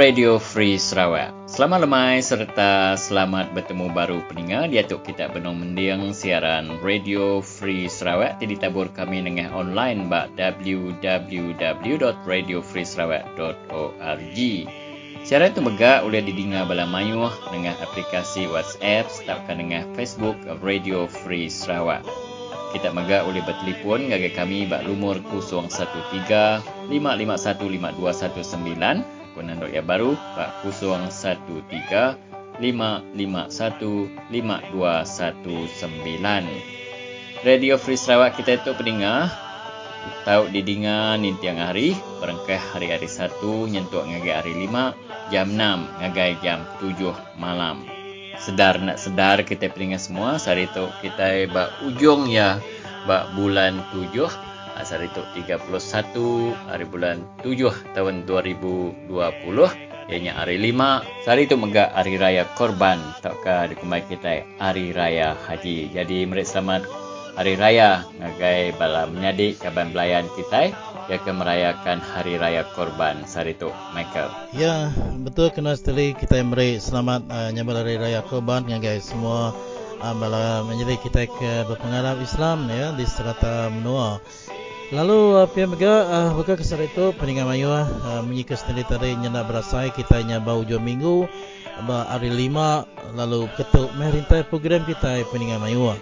Radio Free Sarawak. Selamat lemai serta selamat bertemu baru pendengar di atuk kita benong mendiang siaran Radio Free Sarawak di tabur kami dengan online bak www.radiofreesarawak.org. Siaran itu megak boleh didengar bala mayuh dengan aplikasi WhatsApp serta dengan Facebook Radio Free Sarawak. Kita megak boleh bertelefon dengan kami bak lumur 013 551 5219 Dok ya baru Pak 013 551 5219 Radio Free Sarawak kita itu pendengar tahu didengar ni tiang hari berengkah hari-hari satu nyentuk ngagai hari lima jam enam ngagai jam tujuh malam. Sedar nak sedar kita pendengar semua hari itu kita bak ujung ya bak bulan tujuh asal itu 31 hari bulan 7 tahun 2020 ianya hari 5 hari itu megak hari raya korban. Takkah dikumai kita hari raya haji? Jadi mereka selamat hari raya ngagai bala menyadi kaban belayan kita yang akan merayakan hari raya korban hari itu Michael. Ya betul kena sekali kita mereka selamat uh, nyambal hari raya korban ngagai semua uh, bala menjadi kita ke berpengaruh Islam ya di serata menua Lalu uh, pihak mereka uh, buka kesal itu peningan mayu uh, menyika sendiri tadi nyana berasai kita nyaba ujung minggu ba hari lima lalu ketuk merintah program kita peningan mayu.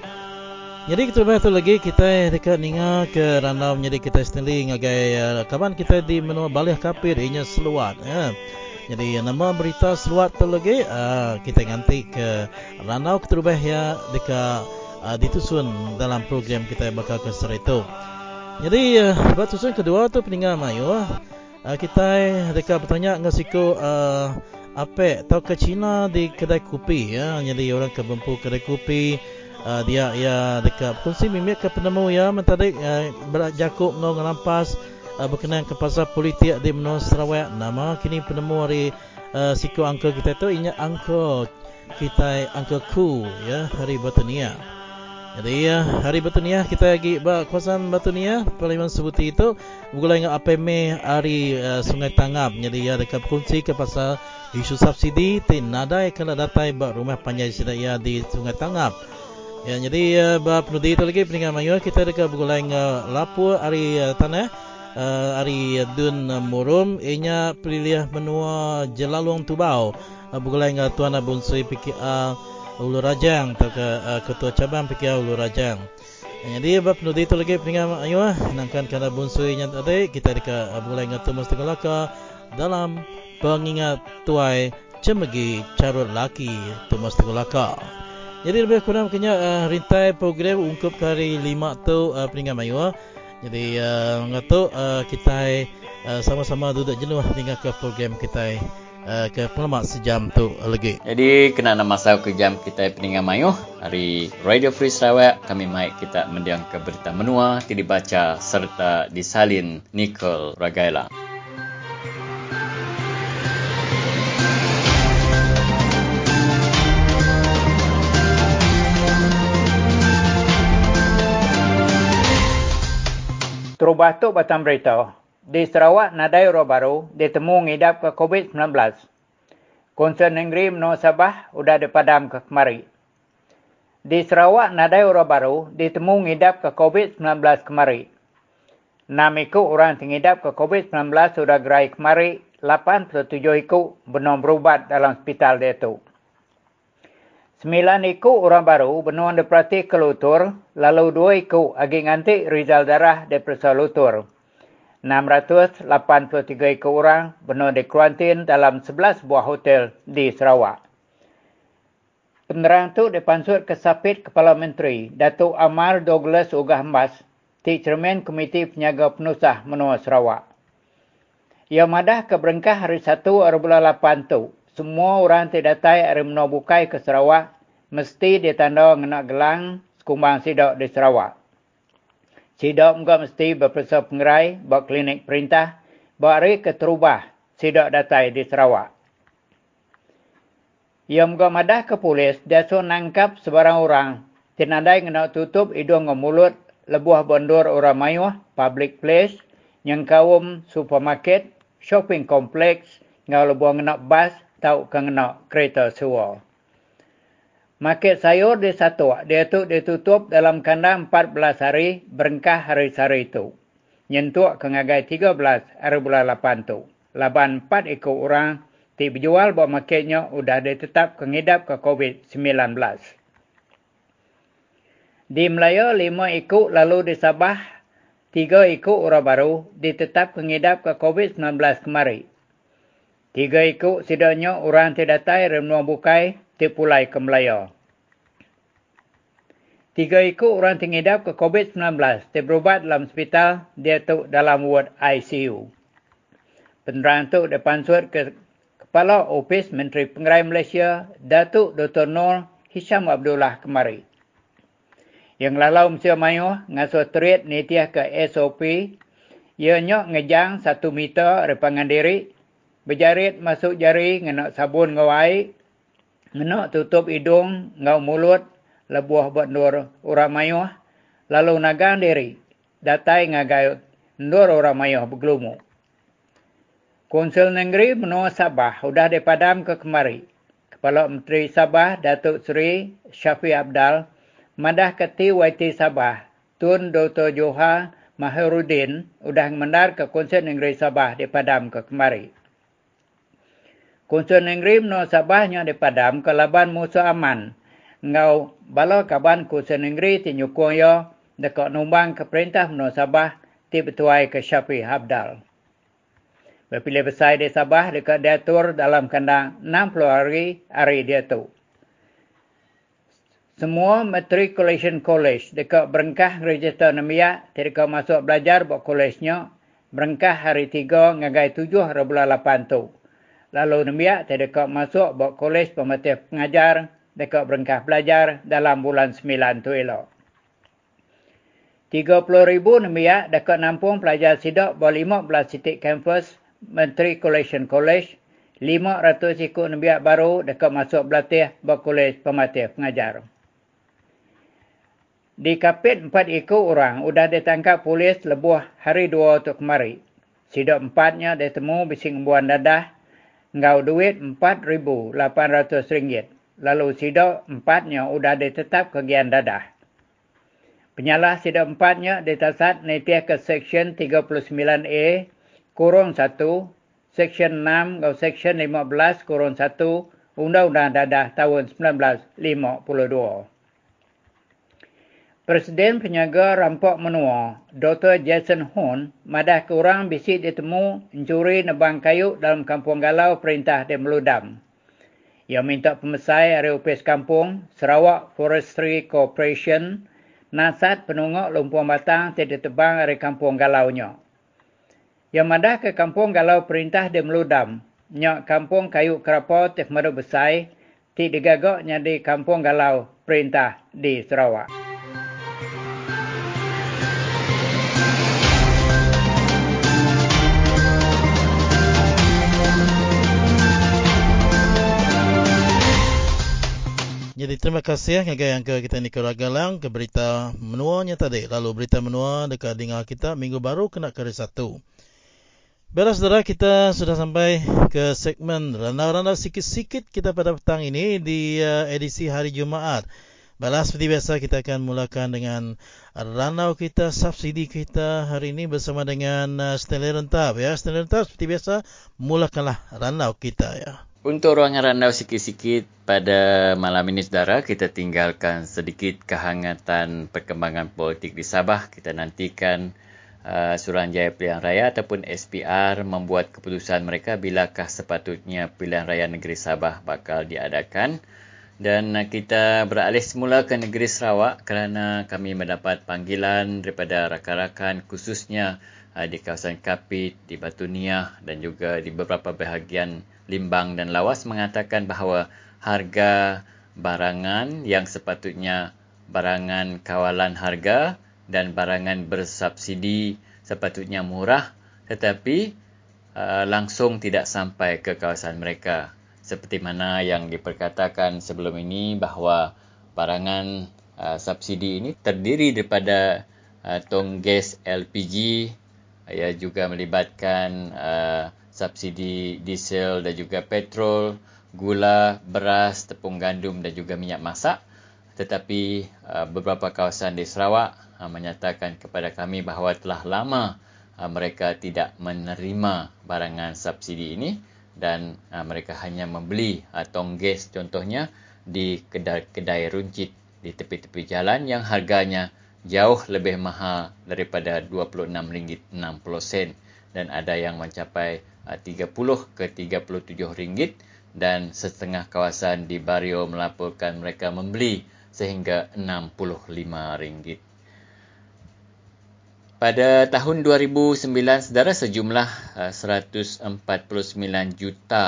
Jadi kita bahas lagi kita dekat ninga ke ranau menjadi kita sendiri ngagai uh, kawan kita di menua balih kapir inya seluat ya. Jadi nama berita seluat tu lagi uh, kita ganti ke ranau keterubah ya dekat uh, ditusun dalam program kita bakal kesal itu. Jadi uh, buat susun kedua tu peninggal mayu uh, kita dekat bertanya dengan siku uh, apa tahu ke Cina di kedai kopi ya. Jadi orang ke Bempu kedai kopi uh, dia ya dekat kunci mimik ke penemu ya. Mentari uh, berat jakup ngau ngerampas uh, berkenaan ke pasar politik di Menua Sarawak. Nama kini penemu hari uh, siku angka kita tu ingat angka kita angka ku ya hari Batunia. Jadi ya, hari Batunia kita lagi buat kawasan Batunia Parlimen sebuti itu. Bukan dengan APM hari uh, Sungai Tangap. Jadi ya dekat kunci ke pasal isu subsidi Tin nadai kena datai buat rumah panjang sedaya di Sungai Tangap. Ya, jadi uh, buat penudi itu lagi peningkat mayu Kita dekat bukan dengan lapur hari uh, tanah uh, Hari Dun uh, Murum. Ianya pilih menua Jelalung Tubau. Uh, Bukan dengan Tuan Abun Sui PKR Ulu Rajang atau ke uh, ketua cabang PKR Ulu Rajang. Jadi bab penudi itu lagi peningat ayo ah nangkan kana bunsui nya tadi kita dika uh, mulai ngatu mesti kelaka dalam pengingat tuai cemegi carut laki tu mesti kelaka. Jadi lebih kurang kena uh, rintai program ungkup kari lima tu uh, peningat ayo. Jadi uh, ngatu uh, kita uh, sama-sama duduk jenuh dengan ke program kita uh, ke pelamak sejam tu lagi. Jadi kena nama masa ke jam kita peningan mayuh hari Radio Free Sarawak kami mai kita mendiang ke berita menua tidak baca serta disalin Nicole Ragaila. Terubah tu batang berita di Sarawak nadai orang baru ditemu ngidap ke COVID-19. Konsen negeri menua Sabah sudah dipadam ke kemari. Di Sarawak nadai orang baru ditemu ngidap ke COVID-19 kemari. Enam ikut orang tengidap ke COVID-19 sudah gerai kemari, 87 ikut benar berubat dalam hospital dia tu. Sembilan ikut orang baru benar diperhati ke lutur, lalu dua ikut agi nganti rizal darah di lutur. 683 ekor orang benar dikuarantin dalam 11 buah hotel di Sarawak. Penerang itu dipansut ke Sapit Kepala Menteri Datuk Amar Douglas Ugah Mas di Cermin Komiti Penyaga Penusah Menua Sarawak. Ia madah ke berengkah hari 1 hari bulan 8 itu, semua orang tidak datai hari menua bukai ke Sarawak mesti ditanda ngenak gelang sekumbang sidak di Sarawak. Sidak juga mesti berpersa pengerai buat klinik perintah buat hari keterubah sidak datai di Sarawak. Ia juga madah ke polis dia so nangkap sebarang orang tinandai kena tutup hidung ke mulut lebuah bondur orang mayuh, public place, yang kawum supermarket, shopping complex, ngau lebuh ngenak bas tau ke ngenak kereta sewa. Market sayur di satu, dia tu ditutup dalam kandang 14 hari berengkah hari sari itu. Nyentuk ke ngagai 13 hari bulan 8 tu. Laban 4 ekor orang ti berjual buat marketnya sudah ditetap kengidap ke COVID-19. Di Melaya, 5 ekor lalu di Sabah, 3 ekor orang baru ditetap kengidap ke COVID-19 kemari. Tiga ikut sidanya orang tidak datai remnuang bukai terpulai ke Melaya. Tiga ikut orang tingidap ke COVID-19 terberubat dalam hospital dia tu dalam ward ICU. Penerang tu depan suat ke Kepala Ofis Menteri Pengerai Malaysia Datuk Dr. Nur Hisham Abdullah kemari. Yang lalau mesti mayu ngasuh terit nitiah ke SOP ianya ngejang satu meter repangan diri berjarit masuk jari ngenak sabun ngawai ngenak tutup hidung ngau mulut lebuah buat nur orang mayuh lalu nagang diri datai ngagai nur orang mayuh bergelumu Konsul Negeri menua Sabah sudah dipadam ke kemari. Kepala Menteri Sabah Datuk Seri Syafi Abdal madah ke TYT Sabah Tun Dr. Joha Mahiruddin sudah mendar ke Konsul Negeri Sabah dipadam ke kemari. Kunsun negeri no sabahnya di padam ke laban musuh aman. Ngau bala kaban kunsun negeri ti nyukung yo dekat numbang ke perintah no sabah ti betuai ke Syafi Abdal. Berpilih besar di Sabah dekat diatur dalam kandang 60 hari hari dia tu. Semua matriculation college dekat berengkah register namiak tidak masuk belajar buat college-nya berengkah hari 3 ngagai 7 hari bulan 8 tu. Lalu nemiak saya dekat masuk buat kolej pemerintah pengajar dekat berengkah belajar dalam bulan 9 tu elok. 30 ribu nemiak dekat nampung pelajar sidak buat 15 titik kampus Matriculation College. 500 ikut nemiak baru dekat masuk belatih buat kolej pemerintah pengajar. Di kapit 4 ikut orang sudah ditangkap polis lebuh hari 2 untuk kemari. Sidak empatnya ditemu bising buan dadah ngau duit RM4,800. Lalu sidak empatnya sudah ditetap kegian dadah. Penyalah sidak empatnya ditasat netiah ke Seksyen 39A kurung 1, Seksyen 6 atau Seksyen 15 kurung 1 Undang-Undang Dadah tahun 1952. Presiden penyaga rampok menua, Dr. Jason Horn, madah ke orang bisik ditemu mencuri nebang kayu dalam kampung galau perintah di Meludam. Ia minta pemesai area upis kampung, Sarawak Forestry Corporation, nasat penungok lumpuan batang tidak tebang area kampung galaunya. Ia madah ke kampung galau perintah di Meludam, nyak kampung kayu kerapa teh meru besai, ti digagak di kampung galau perintah di Sarawak. Terima kasih ngagai yang ke kita ni keragalang ke berita menuanya tadi. Lalu berita menua dekat dengar kita minggu baru kena kari satu. Baiklah saudara kita sudah sampai ke segmen randau-randau sikit-sikit kita pada petang ini di uh, edisi hari Jumaat. Baiklah seperti biasa kita akan mulakan dengan randau kita, subsidi kita hari ini bersama dengan uh, Stanley Rentap. Ya. Stanley Rentap seperti biasa mulakanlah randau kita ya. Untuk ruangan randau sikit-sikit pada malam ini saudara, kita tinggalkan sedikit kehangatan perkembangan politik di Sabah. Kita nantikan uh, Suruhanjaya Pilihan Raya ataupun SPR membuat keputusan mereka bilakah sepatutnya Pilihan Raya Negeri Sabah bakal diadakan. Dan uh, kita beralih semula ke negeri Sarawak kerana kami mendapat panggilan daripada rakan-rakan khususnya uh, di kawasan Kapit, di Batu Niah dan juga di beberapa bahagian Limbang dan Lawas mengatakan bahawa harga barangan yang sepatutnya barangan kawalan harga dan barangan bersubsidi sepatutnya murah tetapi uh, langsung tidak sampai ke kawasan mereka. Seperti mana yang diperkatakan sebelum ini bahawa barangan uh, subsidi ini terdiri daripada uh, tong gas LPG ia juga melibatkan uh, subsidi diesel dan juga petrol, gula, beras, tepung gandum dan juga minyak masak. Tetapi uh, beberapa kawasan di Sarawak uh, menyatakan kepada kami bahawa telah lama uh, mereka tidak menerima barangan subsidi ini dan mereka hanya membeli tong gas contohnya di kedai-kedai runcit di tepi-tepi jalan yang harganya jauh lebih mahal daripada RM26.60 dan ada yang mencapai 30 uh, ke 37 ringgit dan setengah kawasan di Bario melaporkan mereka membeli sehingga 65 ringgit. Pada tahun 2009 saudara sejumlah 149 uh, juta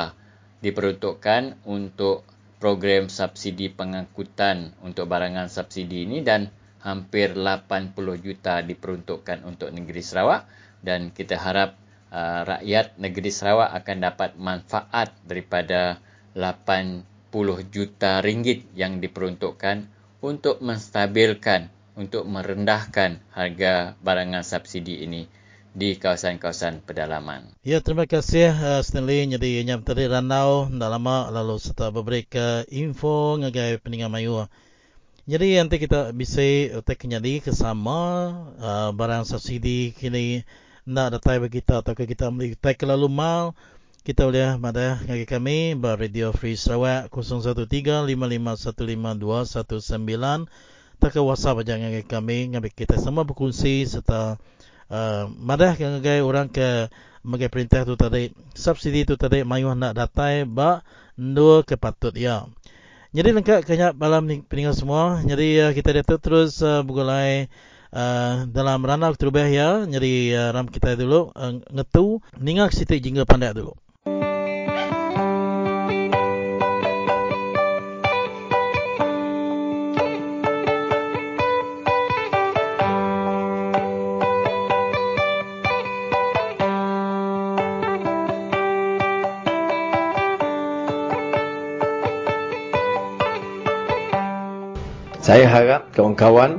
diperuntukkan untuk program subsidi pengangkutan untuk barangan subsidi ini dan hampir 80 juta diperuntukkan untuk negeri Sarawak dan kita harap uh, rakyat negeri Sarawak akan dapat manfaat daripada 80 juta ringgit yang diperuntukkan untuk menstabilkan untuk merendahkan harga barangan subsidi ini di kawasan-kawasan pedalaman. Ya, terima kasih uh, Stanley. Jadi, yang tadi ranau dah lama lalu serta beberapa info ngagai peningan mayu. Jadi, nanti kita bisa tak jadi kesama uh, barang subsidi kini nak datai bagi kita atau kita beli tak lalu mal kita boleh ada ngagai kami bar Radio Free Sarawak 0135515219 tak ke WhatsApp aja ngagai kami ngagai kita semua berkongsi serta Uh, madah ngagai orang ke magai perintah tu tadi subsidi tu tadi mayu nak datai ba dua ke patut ya. Jadi lengkap kanya malam ni peninggal semua. Jadi uh, kita datuk terus uh, bergulai uh, dalam ranau terubah ya jadi uh, ram kita dulu. Uh, ngetu ningak sitik jingga pandai dulu. Saya harap kawan-kawan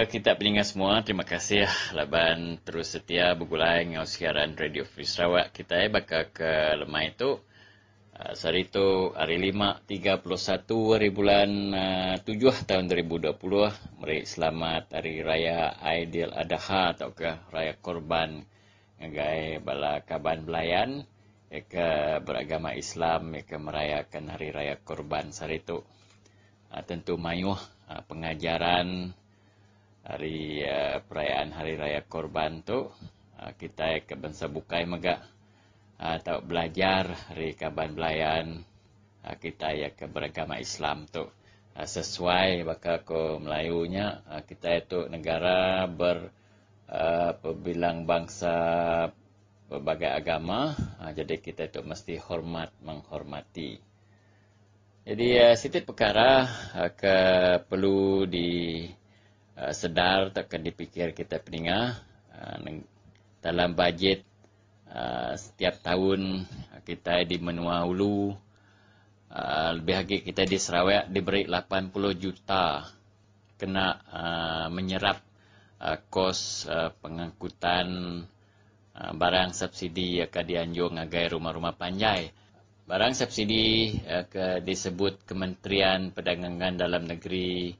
Ke kita peningat semua, terima kasih laban terus setia bergulai dengan siaran Radio Free Sarawak kita eh bakal ke lemah itu. Uh, hari itu hari 5 31 hari bulan uh, 7 tahun 2020 Mari selamat hari raya Aidil Adha atau ke raya korban ngagai bala kaban belayan ya ke beragama Islam ke merayakan hari raya korban hari itu uh, tentu mayuh uh, pengajaran hari uh, perayaan hari raya korban tu uh, kita ke bangsa bukai mega uh, atau belajar hari kaban belayan. Uh, kita ya ke beragama Islam tu. Uh, sesuai bakal ko Melayunya uh, kita itu negara ber uh, pebilang bangsa berbagai agama. Uh, jadi kita itu mesti hormat menghormati. Jadi uh, sedikit perkara uh, ke perlu di Uh, sedar takkan dipikir kita peningah uh, dalam bajet uh, setiap tahun kita di Menua Ulu lebih lagi kita di Sarawak diberi 80 juta kena menyerap kos pengangkutan barang subsidi yang akan dianjur ngagai rumah-rumah panjai. Barang subsidi ke disebut Kementerian Perdagangan Dalam Negeri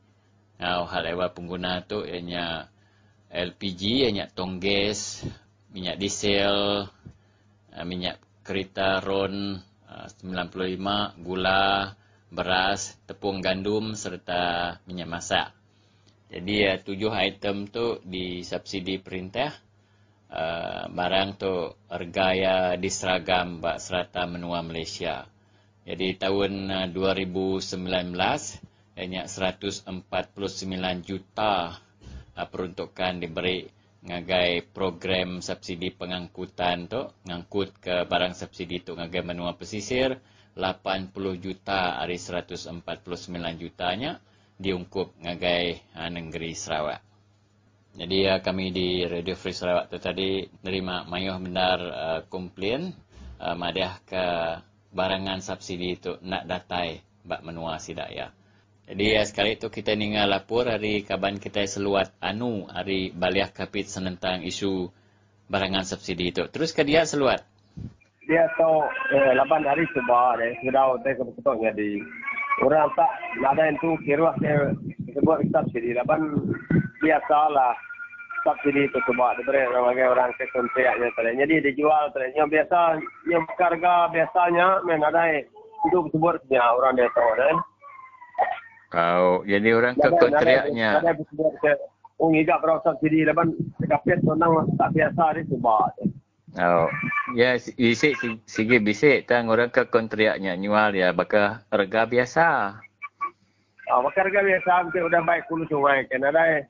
Nah, hal pengguna tu ianya LPG, ianya tong gas, minyak diesel, eh, minyak kereta RON 95, eh, gula, beras, tepung gandum serta minyak masak. Jadi ya tujuh item tu di subsidi perintah. Uh, barang tu harga ya diseragam bak serata menua Malaysia. Jadi tahun uh, 2019 banyak 149 juta uh, peruntukan diberi ngagai program subsidi pengangkutan tu ngangkut ke barang subsidi tu ngagai benua pesisir 80 juta dari 149 jutanya diungkup ngagai uh, negeri Sarawak. Jadi uh, kami di Radio Free Sarawak tu tadi nerima mayuh benar uh, komplain uh, madiah ke barangan subsidi itu nak datai bak menua sidak ya. Jadi uh, sekali itu kita ninggal lapor hari kaban kita seluat anu hari baliah kapit senentang isu barangan subsidi itu. Terus ke dia seluat. Dia tahu eh, lapan hari sebab deh sudah udah kebetulan di orang tak ada yang tu kira dia sebut subsidi lapan biasalah subsidi itu sebab diberi orang orang ke kontriaknya tadi. Jadi dijual. Yang biasa, yang harga biasanya men ada itu sebut dia orang dia tahu kan. Kau jadi orang ke sebut ke Oh, ngigak berapa subsidi lepas kapit senang tak biasa ni sebab. Oh, ya bisik sige bisik tang orang ke kontriaknya nyual ya bakal harga biasa. Ah, bakal harga biasa mungkin udah baik kulo sungai kan ada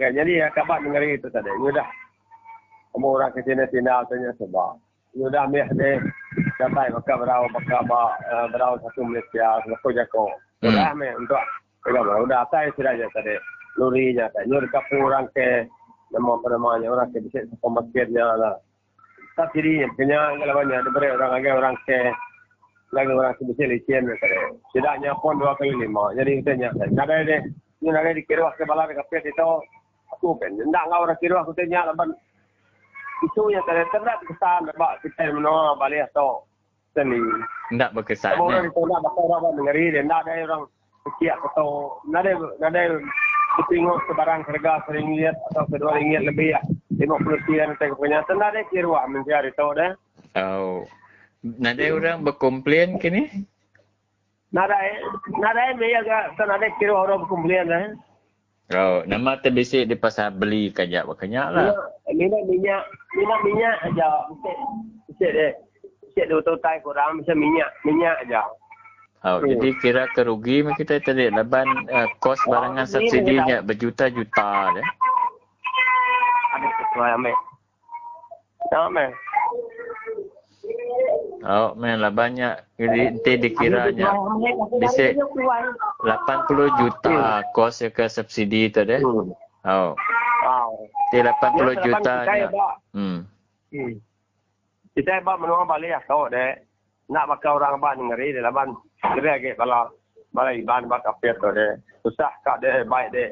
Ya, jadi ya kabar dengar itu tadi. Ini dah kamu orang ke sini tinggal tanya sebab. Ini dah meh deh. Dapat bakal berau bakal berau satu Malaysia satu jako. Sudah meh untuk Udah berau dah saya sudah aja tadi. Lurinya tadi. Ini dekat orang ke nama apa namanya orang ke bisa pemakirnya lah. Tak diri punya kalau banyak ada beri orang lagi orang ke lagi orang ke bisa licin tadi. Tidaknya pun dua kali lima. Jadi kita nyata. Ada deh. Ini ada dikira ke balai kapit itu aku kan nak ngau orang kira aku tanya laban itu yang saya ternak kesan sebab kita menolak balik atau seni Nak berkesan. Orang itu nak bakal orang dia nak ada orang kecil atau nak ada nak ada tengok sebarang harga seringgit atau kedua ringgit lebih ya lima puluh sekian saya punya tenang ada kira mencari tahu dah Oh. Nak ada orang berkomplain kini? Nada, nada ni agak tak ada kira orang berkumpulan dah. Oh, nama terbisik di pasar beli kajak berkenyak lah. Minyak, minyak, minyak, minyak aja. Mesti, mesti deh. Mesti dua tahun kurang, mesti minyak, minyak aja. Oh, hmm. jadi kira kerugi kita tadi laban uh, kos barangan oh, subsidinya berjuta-juta deh. Ada sesuai ame. Tak ame. Oh, men lah banyak. Jadi nanti dikiranya bisa 80 juta kos ke subsidi tu deh. Oh. Di 80 juta. Hmm. hmm. Kita hebat menua balik ya kau deh. Nak bakal orang abang ngeri dia laban. Ngeri lagi kalau balai iban bak kapir tu deh. Susah kak deh baik deh.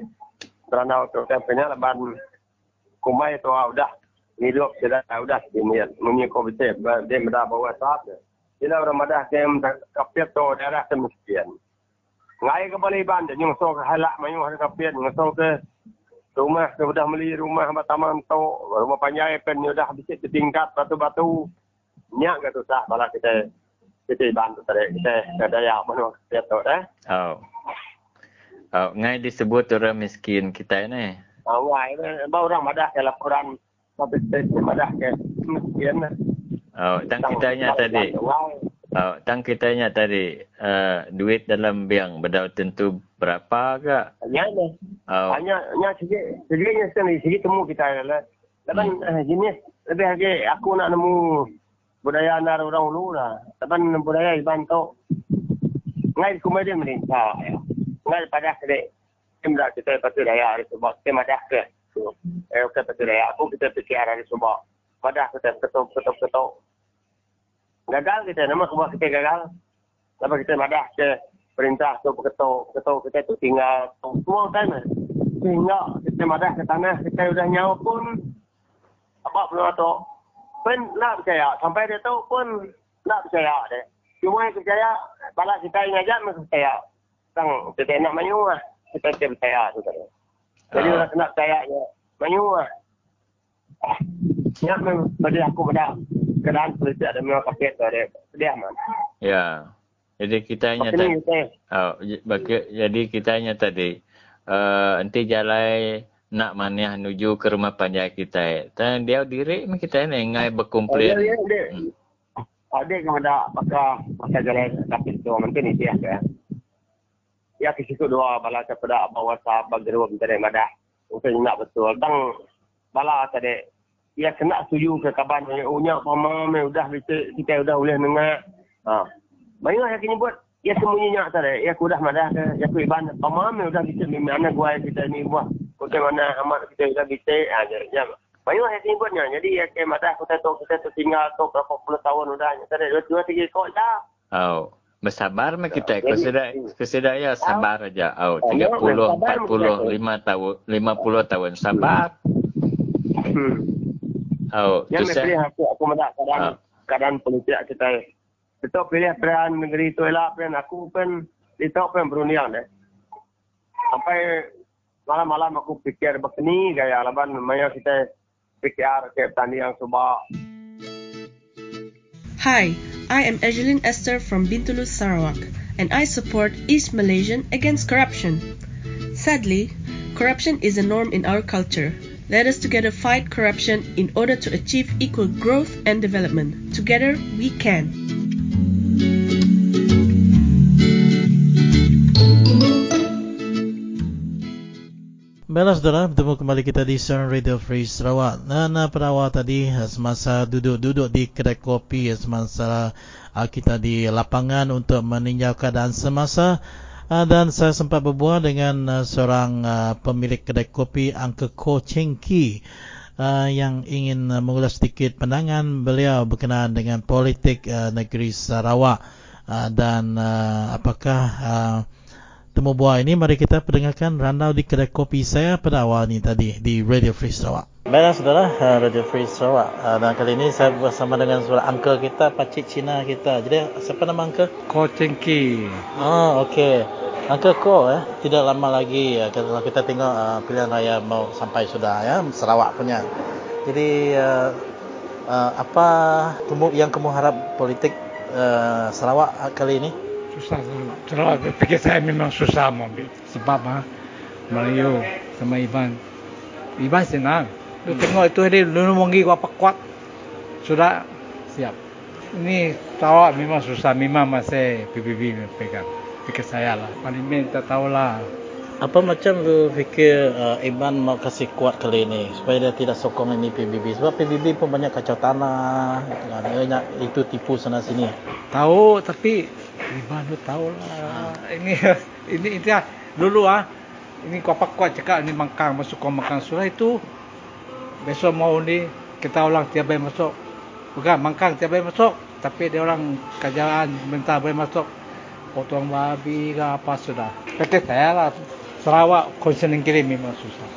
Kerana tu tempenya laban kumai tu udah. Hidup sudah sudah ini muni ko bete dia bawa saat dia orang madah ke kapit to daerah semestian ngai ke balik ban dia nyuso ke halak mayu hari kapit nyuso ke rumah sudah beli rumah taman to rumah panjai pen sudah habis tingkat batu-batu. Nyak ke tu sah bala kita kita tadi kita ada oh Oh, ngai disebut orang miskin kita ni. Oh, ngai, bawa orang madah ke laporan tapi saya madah ke miskin. Oh, tang kitanya tadi. Oh, tang kitanya tadi uh, duit dalam bank berdau tentu berapa ke? Hanya ni. Oh. Hanya hanya sikit. Sikitnya sini sikit temu kita lah. Tapi hmm. uh, jenis lebih lagi aku nak nemu budaya nar orang ulu lah. Tapi budaya iban tu ngai kumedi meningkat. Ngai pada kedai. Kita kita pasti daya sebab kita madah ke? Eh kita betul ya aku kita fikir hari semua pada kita ketuk ketuk ketuk gagal kita nama semua kita gagal. Lepas kita madah ke perintah tu ketuk ketuk kita tu tinggal semua kan sehingga kita madah ke tanah kita sudah nyawa pun apa belum tu pun nak percaya sampai dia tu pun nak percaya deh cuma yang percaya balas kita yang ajak mesti percaya sang kita nak mayu lah kita percaya tu tadi jadi orang nak tayaknya. Banyu lah. Ya, memang pada aku pada keadaan seperti ada memang paket tu ada. Sedia man. Ya. Jadi kita hanya tadi. Oh, jadi kita hanya tadi. Uh, nanti jalan nak maniah menuju ke rumah panjang kita. Dan dia diri kita ni ngai berkumpulan. Oh, dia, dia, dia. Hmm. ada yang ada pakai pakai jalan tapi tu mungkin ni dia ya. Ya ke situ dua bala kepada bawa sahabat gerua minta yang ada. Mungkin nak betul. Dan bala tadi ya kena setuju ke kaban yang unya pama me udah kita kita udah boleh dengar. Ha. Banyak yang kini buat ya semuanya tadi. Ya aku dah madah ke ya aku iban pama me udah bisa mana gua kita ni buat. Kau mana amat kita udah bisa. Ha, ya, banyak yang sibuknya. Jadi ya ke mata kita tu kita tu tinggal tu berapa puluh tahun sudah. Kita dua dua tiga kok dah. Oh. Bersabar mah kita kesedak kesedak ya sabar aja. Oh, 30, 40, 5 tahun, 50 tahun sabar. Hmm. Oh, yang tu pilih saya. aku aku mendak keadaan Ah. keadaan politik kita. Kita pilih pilihan negeri itu lah pilihan aku pun itu pun beruniang deh. Sampai aku fikir begini kita fikir ke tani yang. Hi, I am Egeline Esther from Bintulu, Sarawak, and I support East Malaysian against corruption. Sadly, corruption is a norm in our culture. Let us together fight corruption in order to achieve equal growth and development. Together, we can. Baiklah saudara, bertemu kembali kita di Siaran Radio Free Sarawak. Pada awal tadi semasa duduk-duduk di kedai kopi semasa uh, kita di lapangan untuk meninjau keadaan semasa uh, dan saya sempat berbual dengan uh, seorang pemilik kedai kopi Uncle Ko Cheng Ki yang ingin mengulas sedikit pandangan beliau berkenaan dengan politik negeri Sarawak dan apakah uh, temu buah ini mari kita pendengarkan randau di kedai kopi saya pada awal ni tadi di Radio Free Sarawak. Baiklah saudara, uh, Radio Free Sarawak uh, dan kali ini saya bersama dengan seorang uncle kita, pakcik Cina kita. Jadi siapa nama uncle? Ko Cengki. Oh, okey. Uncle Ko eh, tidak lama lagi uh, kalau kita tengok uh, pilihan raya mau sampai sudah ya, Sarawak punya. Jadi uh, uh, apa temu yang kamu harap politik uh, Sarawak kali ini? Susah. Sarawak fikir saya memang susah mau ambil. Sebab ha, Melayu sama Ivan. Ivan senang. Lu tengok itu hari lu mongi gua apa kuat. Sudah siap. Ini Sarawak memang susah. Memang masih PBB pegang. Fikir saya lah. Parlimen tak tahulah. Apa macam lu fikir uh, Iban mau kasih kuat kali ini supaya dia tidak sokong ini PBB sebab PBB pun banyak kacau tanah banyak itu tipu sana sini. Tahu tapi Ivan lu tahu lah. Ini ini itu lah. Dulu ah. Ini kau apa kuat cakap ni mangkang masuk kau mangkang surah itu. Besok mau ni kita ulang tiap hari masuk. Bukan mangkang tiap hari masuk. Tapi dia orang kerjaan minta boleh masuk. Potong babi ke apa sudah. Kata saya lah. Sarawak konsen kiri memang susah.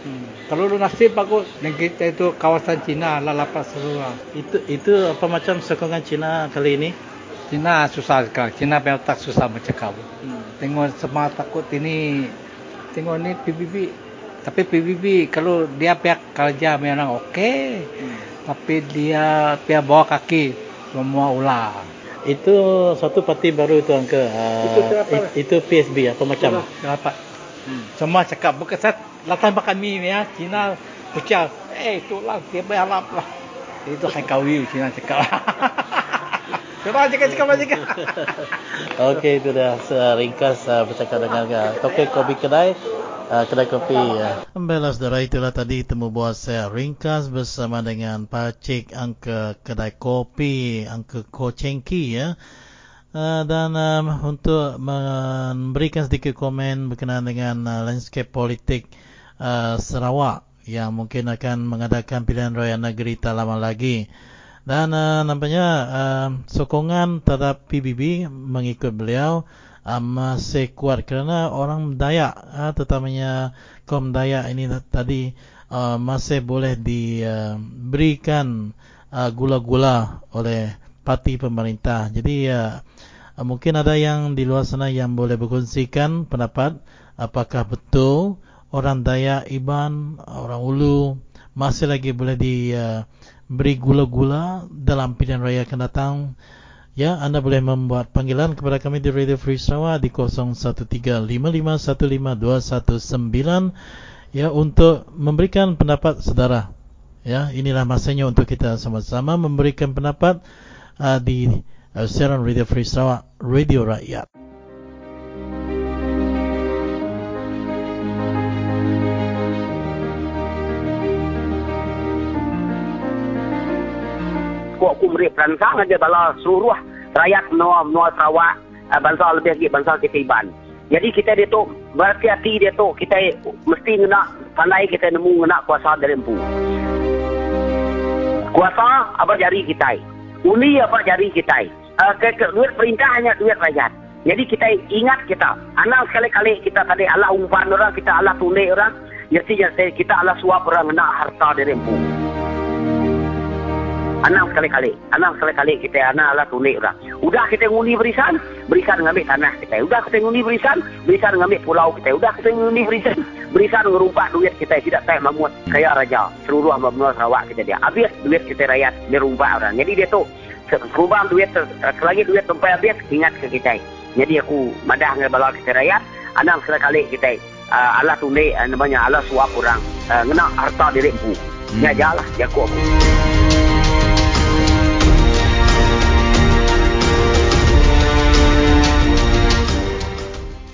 Hmm. Kalau lu nasib bagus, negeri kita itu kawasan Cina lah lapas seluruh. Itu itu apa macam sokongan Cina kali ini? Cina susah sekali. Cina memang tak susah bercakap. Hmm. Tengok semua takut ini. Tengok ni PBB. Tapi PBB kalau dia pihak kerja memang okey. Hmm. Tapi dia pihak bawa kaki semua ulah. Itu satu parti baru itu angka. Uh, Itu it- itu PSB apa macam? Dapat. Hmm. Semua cakap bukan saya latar makan mie ya. Cina pucat. Eh itulah dia berharap lah. Itu hai kawi Cina cakap. Coba cakap cakap cakap. Okey itu dah uh, ringkas uh, bercakap dengan uh, tokek kopi kedai uh, kedai kopi uh. Baiklah saudara itulah tadi temu buat saya ringkas bersama dengan Pakcik Angka kedai kopi Angka Kocengki ya. Uh, dan um, untuk memberikan sedikit komen berkenaan dengan uh, landscape politik uh, Sarawak yang mungkin akan mengadakan pilihan raya negeri tak lama lagi. Dan uh, nampaknya uh, sokongan terhadap PBB mengikut beliau uh, masih kuat kerana orang Dayak uh, terutamanya kaum Dayak ini tadi uh, masih boleh diberikan uh, gula-gula oleh parti pemerintah. Jadi uh, uh, mungkin ada yang di luar sana yang boleh berkongsikan pendapat apakah betul orang Dayak Iban, orang Ulu masih lagi boleh di uh, beri gula-gula dalam pilihan raya akan datang. Ya, anda boleh membuat panggilan kepada kami di Radio Free Sarawak di 0135515219 ya untuk memberikan pendapat saudara. Ya, inilah masanya untuk kita sama-sama memberikan pendapat uh, di uh, siaran Radio Free Sarawak, Radio Rakyat. Kuat ku peransang aja bala seluruh rakyat menua menua Sarawak uh, bangsa lebih lagi bangsa kita Iban. Jadi kita dia tu berhati-hati dia tu kita mesti nak pandai kita nemu nak kuasa dari empu. Kuasa apa jari kita. Uli apa jari kita. Uh, ke, ke, duit perintah hanya duit rakyat. Jadi kita ingat kita. Anak sekali-kali kita tadi Allah umpan orang, kita Allah tunai orang. Jadi kita Allah suap orang nak harta dari empu. Anak sekali-kali. Anak sekali-kali kita anak Allah tulik orang. Udah kita ngundi berisan, berisan mengambil tanah kita. Udah kita ngundi berisan, berisan mengambil pulau kita. Udah kita ngundi berisan, berisan mengerumpak duit kita. Tidak tak mamut kaya raja. Seluruh benua Sarawak kita dia. Habis duit kita rakyat, dia rumpak orang. Jadi dia tu, serubang duit, selagi duit sampai habis, ingat ke kita. Jadi aku madah dengan bala kita rakyat, anak sekali-kali kita. Uh, Allah tulik, uh, namanya Allah suap orang. Uh, ngena harta diri empu. Hmm. Ya jalah, ya aku.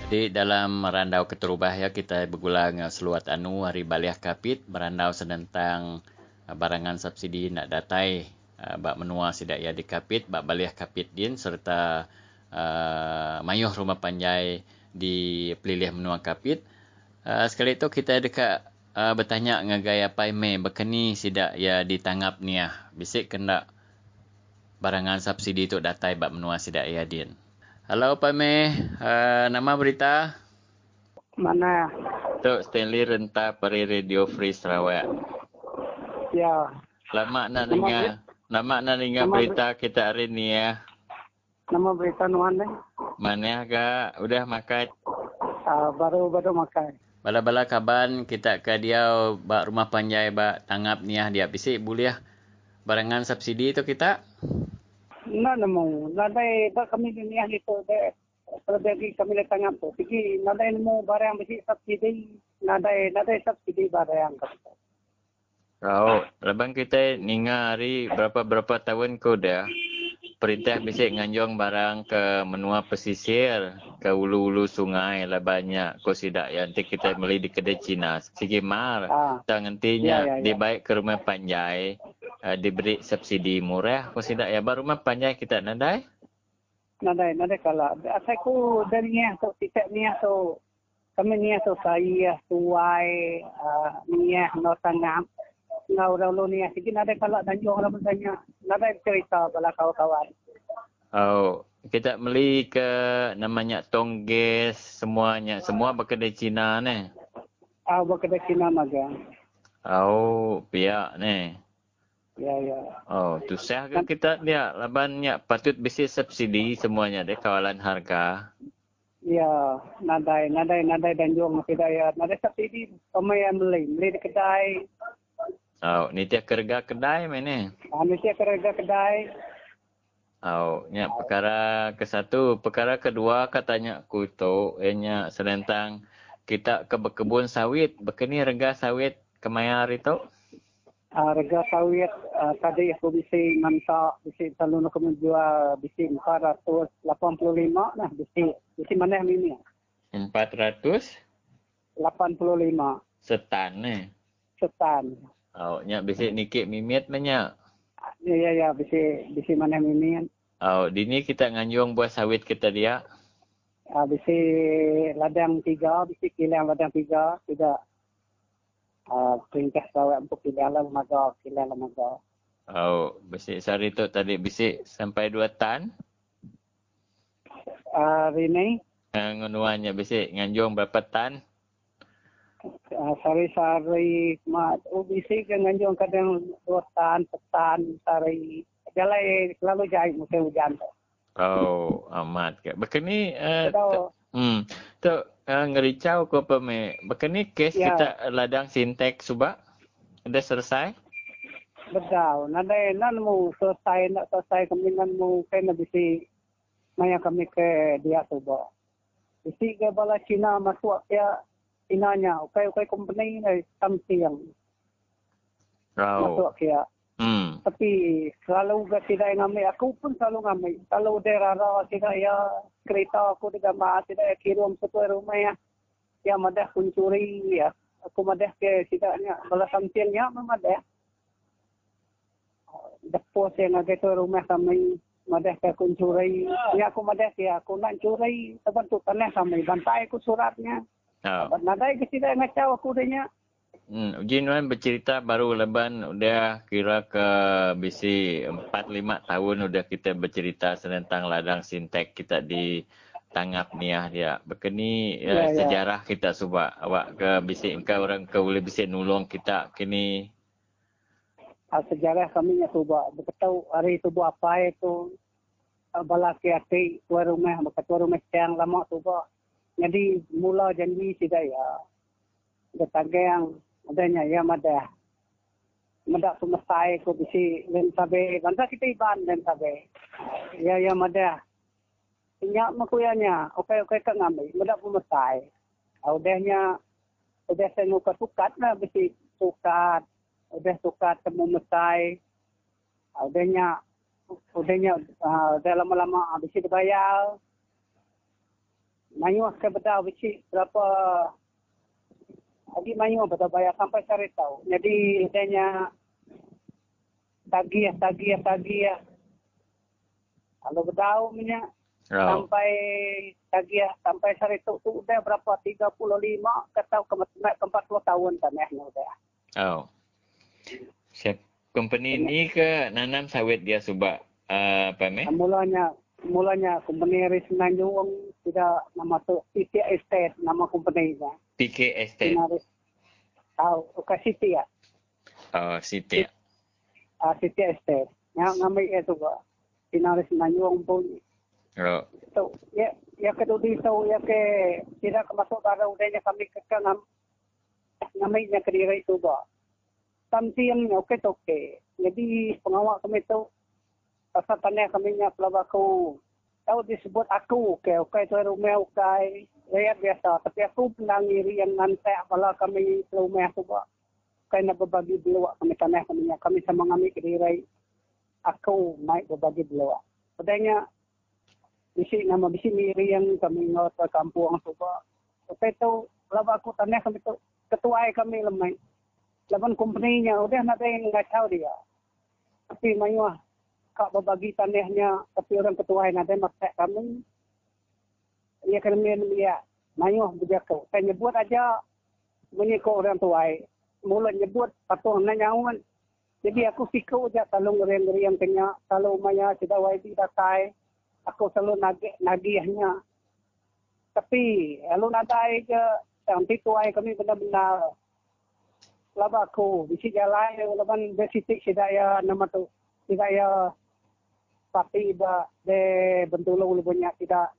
Jadi dalam merandau keterubah ya kita bergulang seluat anu hari baliah kapit merandau sedentang uh, barangan subsidi nak datai uh, bak menua sidak ya di kapit bak baliah kapit din serta uh, mayuh rumah panjai di pelilih menua kapit. Uh, sekali itu kita dekat uh, bertanya ngagai apa ime bekeni sidak ya ditanggap niah bisik kena barangan subsidi itu datai bak menua sidak ya din. Halo Pak Meh, uh, nama berita? Mana? Tok Stanley Renta Peri Radio Free Sarawak. Ya. Lama nak dengar. Lama nak dengar berita ber- kita hari ni ya. Nama berita nuan ni? Mana agak? Udah makan? Uh, baru baru makan. Bala-bala kaban kita ke dia bak rumah panjai bak tanggap ni dia bisik boleh barangan subsidi tu kita? Na namo nadai ba kami ni yang itu de terjadi kami le tangap tu sigi nadai namo barang besi subsidi nadai nadai subsidi barang kata Oh, lebang kita ninga hari berapa-berapa tahun kau dah perintah bisik nganjong barang ke menua pesisir ke ulu-ulu sungai lah banyak. Kau sidak yang nanti kita beli di kedai Cina. Sigi mar ah. tak ngentinya ya, ya, ya. di baik ke rumah panjai uh, diberi subsidi murah. Kau sidak ya baru rumah panjai kita nadai? Nadai nadai kalau aku dari ni tu tiap ni tu. Kami ni tu saya tuai uh, ni no tangam ngau dah lu ni sikit ada kalau tanjung lah tanya. Ada cerita bala kawan-kawan. Oh kita beli ke namanya tongges semuanya. Semua berkedai Cina ni. Ah berkedai Cina maga. Oh pihak ni. Ya ya. Oh tu sah ke kita dia? Labannya patut bisi subsidi semuanya deh kawalan harga. Ya, nadai, nadai, nadai dan jual masih daya. Nadai subsidi pemain beli, beli di kedai, Oh, ni tiap kerja kedai mana? Ah, ni tiap kerja kedai. Oh, nya perkara ke satu, perkara kedua katanya ku tu, ianya selentang kita ke kebun sawit, bekeni rega sawit kemaya hari tu? Ah, rega sawit uh, tadi aku bisi manta bisi talun aku menjual bisi 485 nah bisi bisi mana ini? 485 setan ni. Setan. Oh, nyak bisik nikit mimit banyak. Ya ya ya, bisik bisik mana mimit. Oh, di ni kita nganjung buah sawit kita dia. Ah, bisik ladang tiga, bisik kilang ladang tiga, tidak. Ah, perintah sawit untuk kilang lembaga, kilang lembaga. Oh, bisik sari tu tadi bisik sampai dua tan. Ah, hari ni. Ngunuannya bisik nganjung berapa tan? Uh, sari-sari mat ubisi kan ganjong kadang rotan petan sari. Jalai selalu jai musim hujan oh amat ke. Bekeni uh, hmm. Tu uh, ngericau ko apa me? Bekeni kes ya. kita ladang sintek suba ada selesai? Betul. Nanti nan mu selesai nak selesai kami nan mu kena bisi maya kami ke dia tu ba. Bisi ke bala Cina masuk ya inanya okay okay company something oh. masuk kaya hmm tapi selalu gak tidak yang ngambil. Aku pun selalu ngambil. Kalau dia rara tidak ya kereta aku tidak ya kirim satu rumah ya. Ya madah kuncuri ya. Aku madah ke tidaknya balas sampiannya memadah. Depo saya ngagai tu rumah kami madah ke kuncuri. Ya aku madah ke aku nak curi. Tapi tu tanah kami bantai aku suratnya. Oh. Nadai ke tidak ngacau aku dia Hmm, Uji Nuan bercerita baru leban udah kira ke bisi 4-5 tahun udah kita bercerita tentang ladang sintek kita di tangap niah dia. Bekeni ya, ya, sejarah ya. kita cuba awak ke bisi engkau orang ke boleh bisi nulung kita kini. Ah, sejarah kami ya cuba. Betul hari itu buat apa itu ah, balaki ati tua rumah, betul rumah yang lama cuba. Jadi mula janji tidak ya. Ketangga yang adanya ya mada. Mada sumasai ko bisi len sabe. Banda kita iban len sabe. Ya ya mada. Nya makuyanya okay okay ka ngami mada pumasai audahnya udah saya nuka sukat na bisi sukat. Udah sukat temu mesai. Audahnya udahnya uh, dah lama-lama bisi dibayar Mayu ke bedah bisi berapa Adi mayu betul bayar sampai cari tahu. Jadi adanya tagih, tagih, tagih. Kalau bertahu minyak oh. sampai tagih sampai cari tahu tu udah berapa 35 ke tahu ke, ke 40 tahun kan ya udah. Oh. Siap company ini ke nanam sawit dia subak uh, apa meh? Mulanya mulanya company Risnan Juang tidak nama tu PT Estate nama company-nya. PK Estate. Tahu, uh, ke City ya. Oh, City. Ah, City Estate. Yang ngambil itu ba. Pinaris na yung pun. Oh. So, ya, ya ke dito, ya ke tidak kemasuk darah udahnya kami ke ngam ngambil niya kedira itu ba. Tamsiang niya, okay, okay. Jadi, pengawak kami itu, pasal tanya kami niya, pelabak ko, tahu disebut aku, okay, okay, itu rumah, okay rakyat biasa. Tapi aku ngiri yang nanti kalau kami rumah aku buat. Kaya berbagi beluak kami tanah kami. Kami sama kami kedirai. Aku naik berbagi beluak. Padanya, bisi nama bisi miri yang kami ngot ke kampung aku buat. Tapi itu, kalau aku tanah kami tu ketua kami lemai. Laban company-nya, udah nanti yang dia. Tapi mayuah, kak berbagi tanahnya, tapi orang ketua yang ada maksud kami, ia kena main dia mayuh berjaka. Saya nyebut aja menyikau orang tua. Mula nyebut patuh nak nyawan. Jadi aku sikau aja selalu ngeri-ngeri yang kena. Selalu maya tidak YB datai. Aku selalu nagih nagihnya. Tapi lalu nadai ke nanti tuai kami benar-benar laba aku bisi jalan laban besitik tidak ya nama tu tidak parti ba de bentulung punya tidak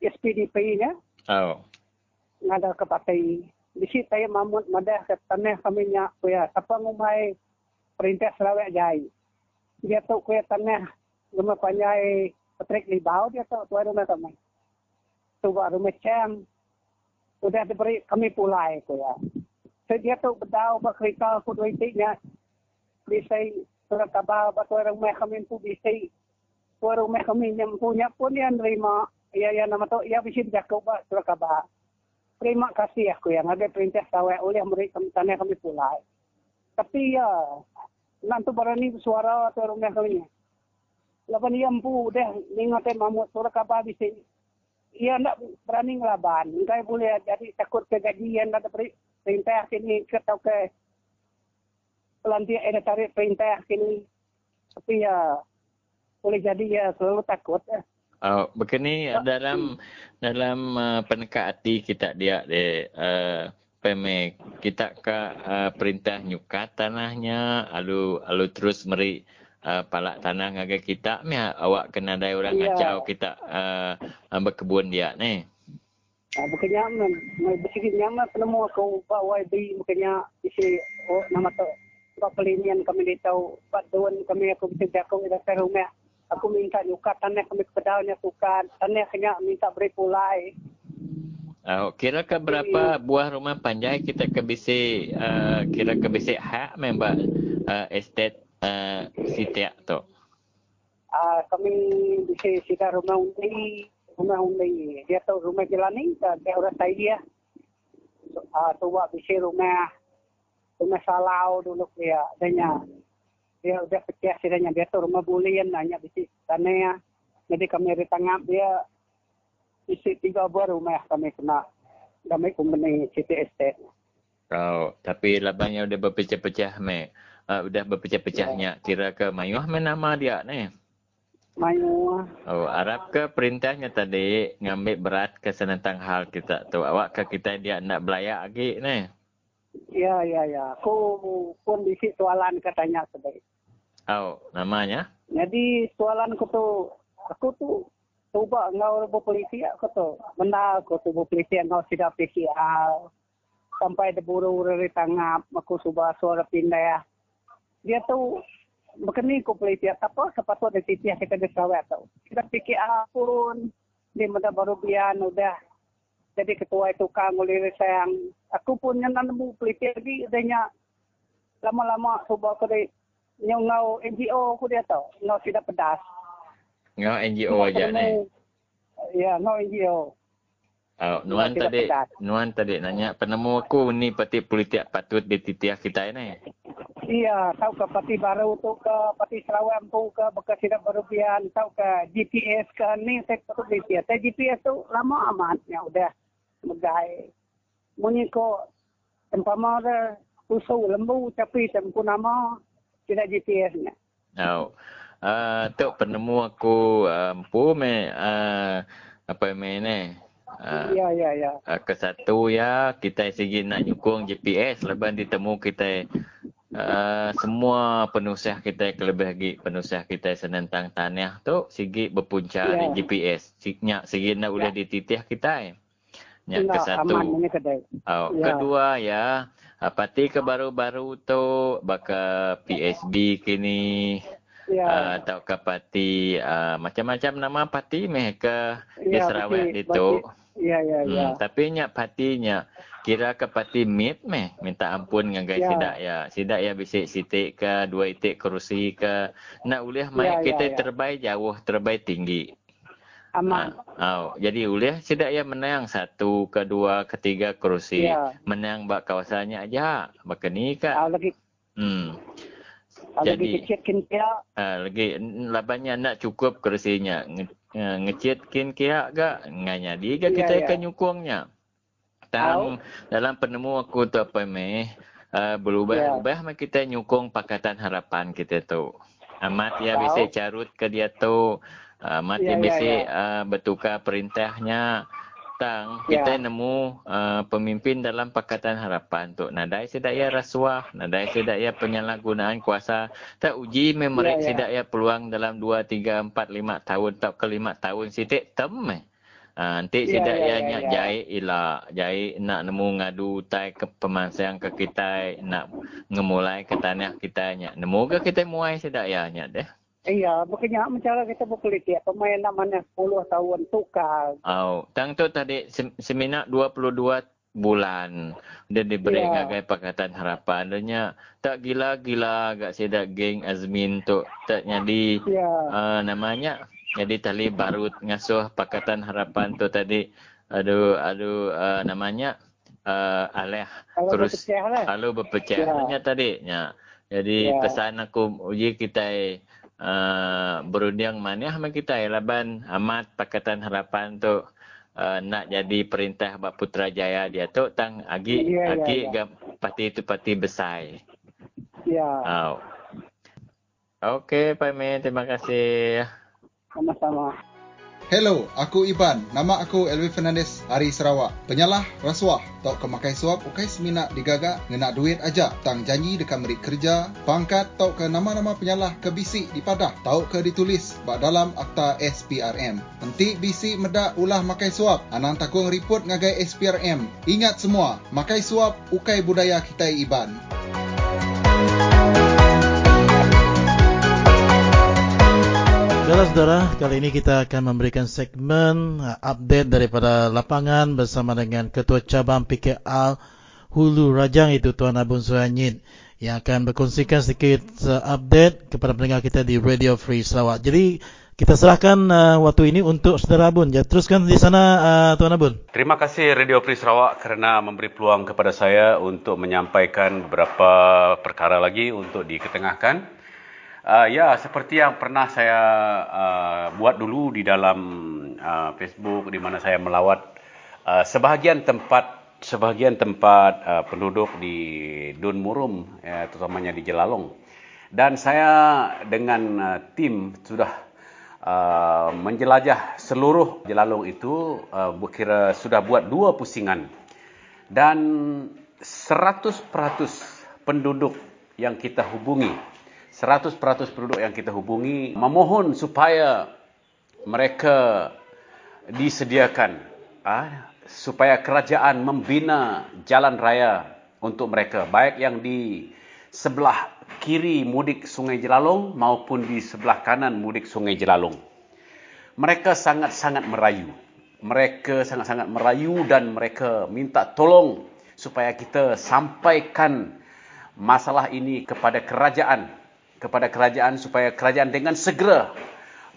SPDP nya. Oh. Ngada ke partai. Di situ saya mamut madah ke tanah kami nya kuya. Siapa ngumai perintah Sarawak Jai. Dia tu kuya tanah rumah panjai Patrik Libau dia tu tuai rumah kami. Tu buat rumah cem. Sudah diberi kami pulai kuya. So dia tu berdau berkereta aku dua itiknya. Bisa surat kabar batuai rumah kami pun bisa. Tuai rumah kami yang punya pun yang terima ya ya nama tu ya bisa berjaga ba surat khabar. Terima kasih aku yang ada perintah sawai oleh mereka tanah kami pulai. Tapi ya nanti barani suara tu rumah kami. Lapan ia empu deh ningote mamu surat khabar bisa. Ia nak berani ngelaban. Enggak boleh jadi takut kegajian ada perintah kini ketau ke pelantian ada tarik perintah kini. Tapi ya boleh jadi ya selalu takut. Eh. Oh, begini dalam dalam uh, peneka hati kita dia de uh, peme kita ke uh, perintah nyuka tanahnya lalu lalu terus meri uh, palak tanah ngagai kita mi awak kena ada orang yeah. ngacau kita uh, berkebun dia ni. Ah, bukannya bisigit niya man, penemu ako pa YB, bukannya isi, oh, nama to, pa pelinian kami dito, pa doon kami ako bisig ako, ila sa rumah, aku minta nyukat tanah kami pedalnya sukat tanah kena minta beri pulai Oh, kira ke berapa buah rumah panjai kita ke bisi uh, kira ke bisi hak member uh, estate uh, setiap tu? Uh, kami bisa sida rumah undi, rumah undi. Dia tahu rumah jelani, dia orang saya. Uh, tua bisa rumah rumah salau dulu dia. Dia dia udah pecah sidanya dia tahu rumah bulian nanya bisa tanah. Jadi kami ditangkap dia isi tiga buah rumah kami kena kami kumpeni City Estate. Oh, tapi labangnya udah berpecah-pecah me. Uh, udah berpecah-pecahnya. Ya. Kira ke mayuh me nama dia ni. Mayuh. Oh, Arab ke perintahnya tadi ngambil berat ke senentang hal kita tu. Awak ke kita dia nak belayak lagi ni. Ya, ya, ya. Aku kondisi soalan katanya sedih. Oh, namanya? Jadi soalan aku tu, aku tu cuba ngau rupa polisi aku tu. Benda aku tu polisi ngau sudah PCR. Sampai deburu dari tangap, aku cuba suara pindah ya. Dia tu Bukan ko polisi apa sepatut di sisi kita di sawat tu. Kita PCR pun di muda baru bian udah jadi ketua itu kang oleh sayang. Aku pun yang nemu polisi lagi adanya lama-lama cuba aku ngau NGO aku dia tau. Ngau tidak pedas. Ngau NGO aja ni. Ya, ngau NGO. Oh, Nuan tadi, Nuan tadi nanya penemu aku ni peti politik patut dititiah kita ini. Iya, tahu ke peti baru tu ke peti Sarawak tu ke bekas tidak berubian, tahu ke GPS ke ni saya patut dititiah. Tapi GPS tu lama amat ya udah megai. Muni ko tempat mana usul lembu tapi tempat nama tidak GPS nya. Oh. Uh, tu penemu aku ampu uh, me uh, apa me ni uh, ya ya ya uh, ke satu ya kita segi nak nyukung GPS lepas ditemu kita uh, semua penusah kita kelebih lagi penusah kita senentang tanah tu segi berpunca ya. di GPS siknya segi nak ya. dititih kita Nya ke satu. Oh, ya. kedua ya, pati ke baru-baru tu baka PSB kini ya. uh, atau ke parti uh, macam-macam nama parti meh ke ya, di Sarawak itu. Ya ya hmm, ya. Tapi nya partinya kira ke parti mit meh minta ampun dengan guys ya. sidak ya. Sidak ya bisik sitik ke dua itik kerusi ke nak uliah mai ya, kita ya, terbaik jauh terbaik tinggi. Aman. Uh, oh, jadi uliah sidak ya menang satu, kedua, ketiga kerusi. Ya. Menang bak kawasannya aja. Bak ni ke. Uh, lagi. Hmm. Jadi ngecetkin kia. Uh, lagi labannya nak cukup kerusinya. Nge, uh, ngecetkin kia gak nganya di gak kita yeah, yeah. nyukungnya. Tang dalam penemu aku tu apa meh uh, berubah-ubah yeah. kita nyukung pakatan harapan kita tu. Amat ya bisa carut ke dia tu. Amat yeah, ya bisa yeah, yeah. Uh, bertukar perintahnya datang ya. kita nemu uh, pemimpin dalam Pakatan Harapan untuk nadai sedaya rasuah, nadai sedaya penyalahgunaan kuasa. Tak uji memerik ya, ya. sedaya peluang dalam 2 3 4 5 tahun atau ke 5 tahun sitik tem eh. Uh, nanti ya, sedaya ya, ya, ya. jai ila jai nak nemu ngadu tai ke pemansang ke kita nak ngemulai ke tanah kita nya. Nemu ke kita muai sedaya nya deh. Iya, bukannya mencara kita berkulit ya. Pemain namanya 10 tahun tukar. Oh, tang tu tadi seminar 22 bulan. Dia diberi yeah. ngagai pakatan harapan. Dia tak gila-gila agak sedak geng Azmin tu. Tak jadi yeah. uh, namanya. Jadi tali baru ngasuh pakatan harapan tu tadi. Aduh, aduh uh, namanya. Uh, aleh terus lalu berpecah yeah. tadi ya. Jadi yeah. pesan aku uji kita uh, berunding mana sama kita ya laban amat pakatan harapan tu uh, nak jadi perintah Bak Putrajaya dia tu tang agi ya, agi ya, ya. parti itu parti besar. Ya. Oh. Okey, Pak Men, terima kasih. Sama-sama. Hello, aku Iban. Nama aku Elvi Fernandez, Ari Sarawak. Penyalah rasuah. Tok kemakai suap, ukai semina digaga, ngena duit aja. Tang janji dekat merik kerja, pangkat, tok ke nama-nama penyalah ke bisi di padah. Tok ke ditulis bak dalam akta SPRM. Nanti bisi medak ulah makai suap. Anang takung report ngagai SPRM. Ingat semua, makai suap, ukai budaya kita Iban. Saudara-saudara, kali ini kita akan memberikan segmen uh, update daripada lapangan bersama dengan Ketua Cabang PKR Hulu Rajang itu Tuan Abun Suhanyit yang akan berkongsikan sedikit uh, update kepada pendengar kita di Radio Free Sarawak. Jadi kita serahkan uh, waktu ini untuk Saudara Abun. Ya, teruskan di sana uh, Tuan Abun. Terima kasih Radio Free Sarawak kerana memberi peluang kepada saya untuk menyampaikan beberapa perkara lagi untuk diketengahkan. Uh, ya, seperti yang pernah saya uh, buat dulu di dalam uh, Facebook di mana saya melawat uh, sebahagian tempat sebahagian tempat uh, penduduk di Dun Murum, ya, terutamanya di Jelalong. Dan saya dengan uh, tim sudah uh, menjelajah seluruh Jelalong itu, uh, kira sudah buat dua pusingan. Dan 100% penduduk yang kita hubungi, 100% penduduk yang kita hubungi memohon supaya mereka disediakan uh, supaya kerajaan membina jalan raya untuk mereka baik yang di sebelah kiri mudik Sungai Jelalong maupun di sebelah kanan mudik Sungai Jelalong. Mereka sangat-sangat merayu. Mereka sangat-sangat merayu dan mereka minta tolong supaya kita sampaikan masalah ini kepada kerajaan kepada kerajaan supaya kerajaan dengan segera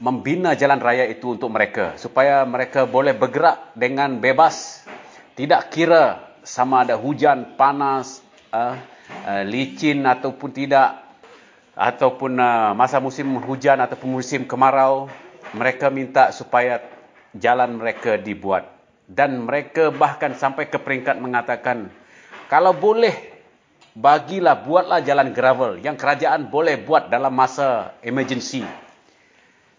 membina jalan raya itu untuk mereka. Supaya mereka boleh bergerak dengan bebas. Tidak kira sama ada hujan panas uh, uh, licin ataupun tidak. Ataupun uh, masa musim hujan ataupun musim kemarau. Mereka minta supaya jalan mereka dibuat. Dan mereka bahkan sampai ke peringkat mengatakan kalau boleh bagilah buatlah jalan gravel yang kerajaan boleh buat dalam masa emergency.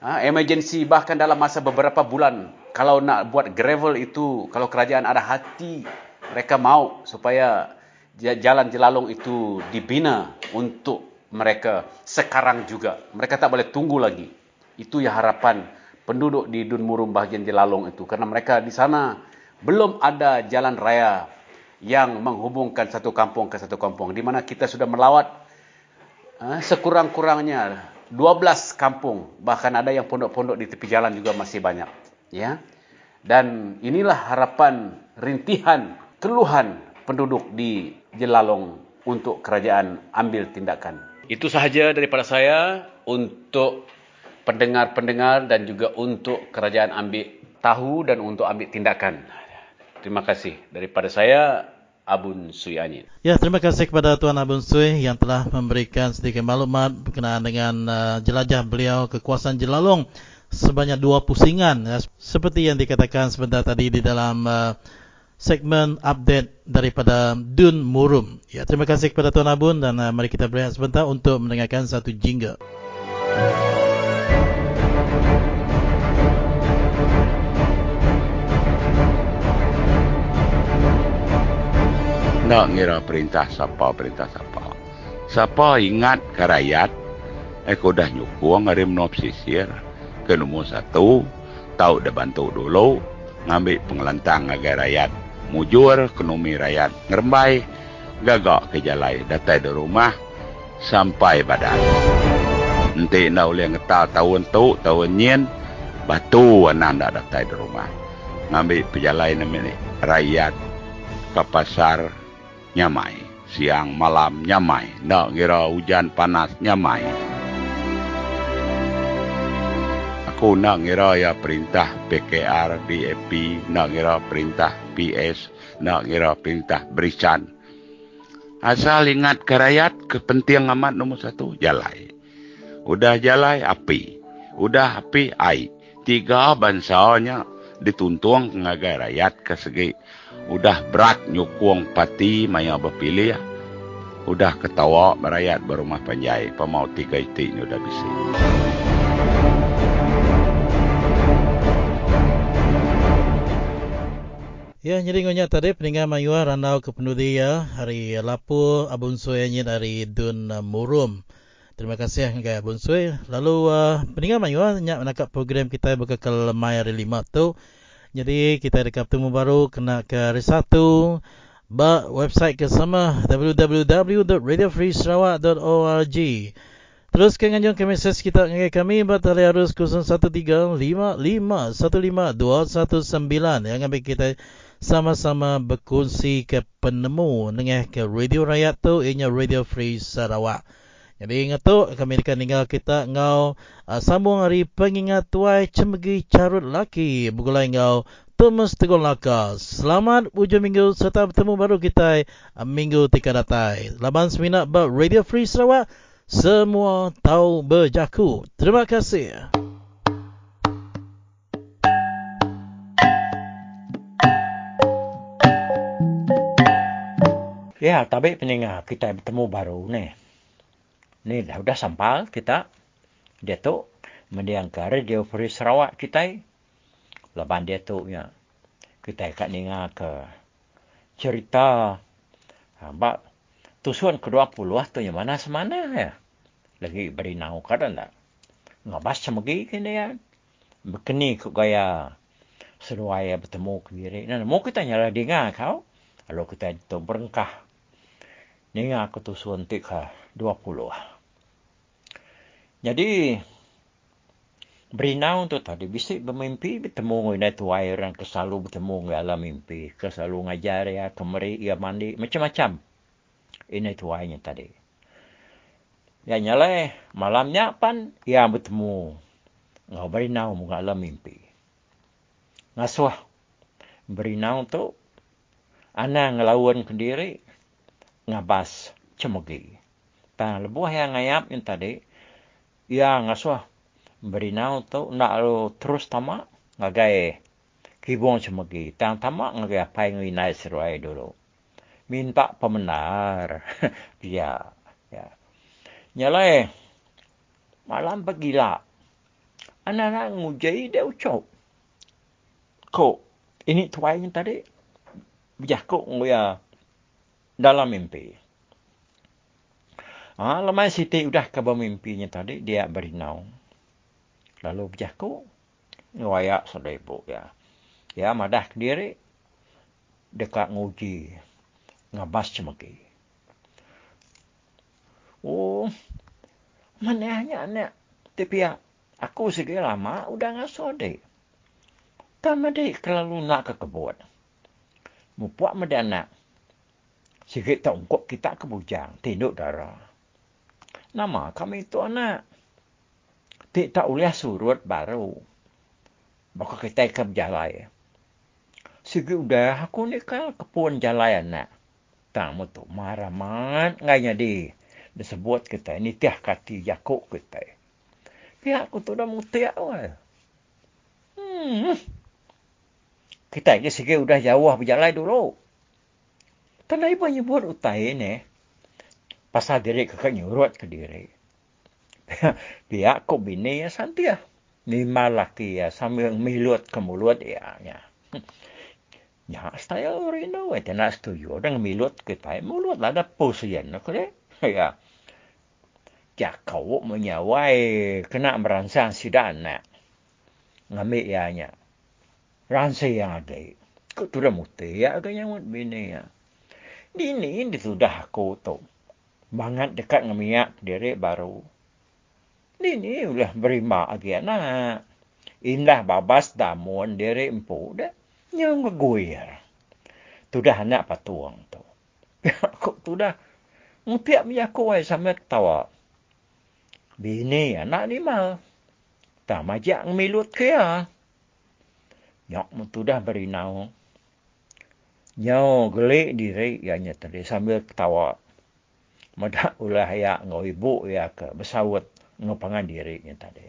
Ha, emergency bahkan dalam masa beberapa bulan. Kalau nak buat gravel itu kalau kerajaan ada hati mereka mau supaya jalan jelalong itu dibina untuk mereka. Sekarang juga mereka tak boleh tunggu lagi. Itu ya harapan penduduk di Dun Murum bahagian jelalong itu. Karena mereka di sana belum ada jalan raya yang menghubungkan satu kampung ke satu kampung di mana kita sudah melawat ha, sekurang-kurangnya 12 kampung, bahkan ada yang pondok-pondok di tepi jalan juga masih banyak, ya. Dan inilah harapan rintihan keluhan penduduk di Jelalong untuk kerajaan ambil tindakan. Itu sahaja daripada saya untuk pendengar-pendengar dan juga untuk kerajaan ambil tahu dan untuk ambil tindakan. Terima kasih daripada saya Abun Sui Anit. Ya, terima kasih kepada Tuan Abun Sui yang telah memberikan sedikit maklumat berkenaan dengan uh, jelajah beliau kekuasaan Jelalong sebanyak dua pusingan. Ya, seperti yang dikatakan sebentar tadi di dalam uh, segmen update daripada Dun Murum. Ya, terima kasih kepada Tuan Abun dan uh, mari kita berehat sebentar untuk mendengarkan satu jingle. Nak ngira perintah siapa perintah siapa? Siapa ingat ke rakyat? Aku dah nyukung hari menop sisir ke nombor satu tahu dah bantu dulu ngambil pengelantang agar rakyat mujur ekonomi rakyat ngerembai gagak ke jalai datai di rumah sampai badan. Nanti nak boleh ngetah tahun tu tahun nyen batu anak nak datai di rumah. Ngambil pejalai namanya rakyat ke pasar nyamai. Siang malam nyamai. Nak kira hujan panas nyamai. Aku nak kira ya perintah PKR, DAP, nak kira perintah PS, nak kira perintah berisan. Asal ingat ke rakyat, kepentingan amat nombor satu, jalai. Udah jalai, api. Udah api, air. Tiga bansanya dituntung ngagai rakyat ke segi udah berat nyukung pati maya berpilih. Udah ketawa merayat berumah panjai. Pemau tiga itu ini udah bisa. Ya, jadi ngonya tadi peninggal mayua randau ke ya hari lapu abun suenya dari Dun Murum. Terima kasih ke abun suy. Lalu uh, peninggal mayua nyak menangkap program kita berkekal lemai hari lima tu. Jadi kita ada temu baru kena ke hari satu ba website ke sama www.radiofreesarawak.org. Terus ke nganjung ke mesej kita ngai kami batali arus 0135515219 yang ambil kita sama-sama berkongsi ke penemu dengan ke radio rakyat tu ianya Radio Free Sarawak. Jadi ingat tu kami akan tinggal kita ngau uh, sambung hari pengingat tuai cemegi carut laki bugulai ngau Thomas Teguh Laka. Selamat ujung minggu serta bertemu baru kita uh, minggu tika datai. Laban seminat ber Radio Free Sarawak semua tahu berjaku. Terima kasih. Ya, tapi peningat kita bertemu baru ni. Ni dah sudah sampai kita. Dia tu mendiang ke radio Free Sarawak kita. Lepas dia tu ya. Kita akan dengar ke cerita. Hamba tusuan ke-20 tu yang mana semana ya. Lagi beri nau kadang tak. Ngabas semegi kini ya. Berkeni ke gaya seruai bertemu ke diri. Nah, mau kita nyala dengar kau. Kalau kita itu berengkah ni aku tu suntik ha 20. Jadi Berinau tu tadi bisik bermimpi bertemu dengan tu air yang keselalu bertemu dengan alam mimpi. Keselalu ngajar ya, kemari, ya mandi, macam-macam. Ini tu airnya tadi. Ya nyalai, malamnya pan, ya bertemu. Ngau berinau dengan alam mimpi. Ngasuh. Berinau tu, anak ngelawan ke diri, ngabas cemogi. Ta lebuh yang ngayap yang tadi, ya ngasuh berinau tu nak lo terus tamak ngagai kibong cemogi. Tang tamak ngagai apa yang inai seruai dulu. Minta pemenar. ya, ya. Nyalai, malam pagila. Anak-anak ngujai dia ucap. Kok, ini tuai tadi. Bijakuk nguya dalam mimpi. Ha, lemai Siti sudah ke mimpinya tadi, dia berinau. Lalu berjaku, ngayak sada ibu ya. Ya, madah diri, dekat nguji, ngabas cemaki. Oh, mana hanya anak. Tapi ya, aku segi lama, udah ngasuh dek. Tak madik kalau nak ke kebun. Mupuak madik anak. Sikit tak ungkuk kita ke bujang. Tinduk darah. Nama kami itu anak. Tik tak boleh surut baru. Maka kita ke berjalai. Sikit udah aku ni kan kepun jalai anak. Tak mau tu marah mat. Nganya di. Disebut kita. Ini tiah kati jakuk kita. Pihak aku tu dah mutiak. Hmm. Kita ni sikit udah jauh berjalai dulu. Tanah ibu nyebut utai ni. Pasal diri kakak nyurut ke diri. Pihak kok bini ya santi ya. Lima laki ya sambil milut ke mulut ya. Ya, ya saya orang itu. Nak setuju. Dan milut ke tai mulut. Ada posian. Ya. Ya kau menyawai kena merangsang sidan nak. Ngambil ya nya. Rangsang yang ada. Kau tu dah muti ya. Kau bini ya. Ini ini sudah aku tu. Bangat dekat dengan minyak diri baru. Ini sudah berima lagi anak. Indah babas damuan diri empu dah. Yang ngeguir. Tu dah anak patuang tu. aku tu dah. Ngutiak minyak aku ay sampai ketawa. Bini anak ni mal. Tak majak ngemilut ke ya. Nyok mu tu dah berinau. Nyo gelik diri ianya tadi sambil ketawa. Madak ulah ya ngau ibu ya ke bersawut ngopangan diri nya tadi.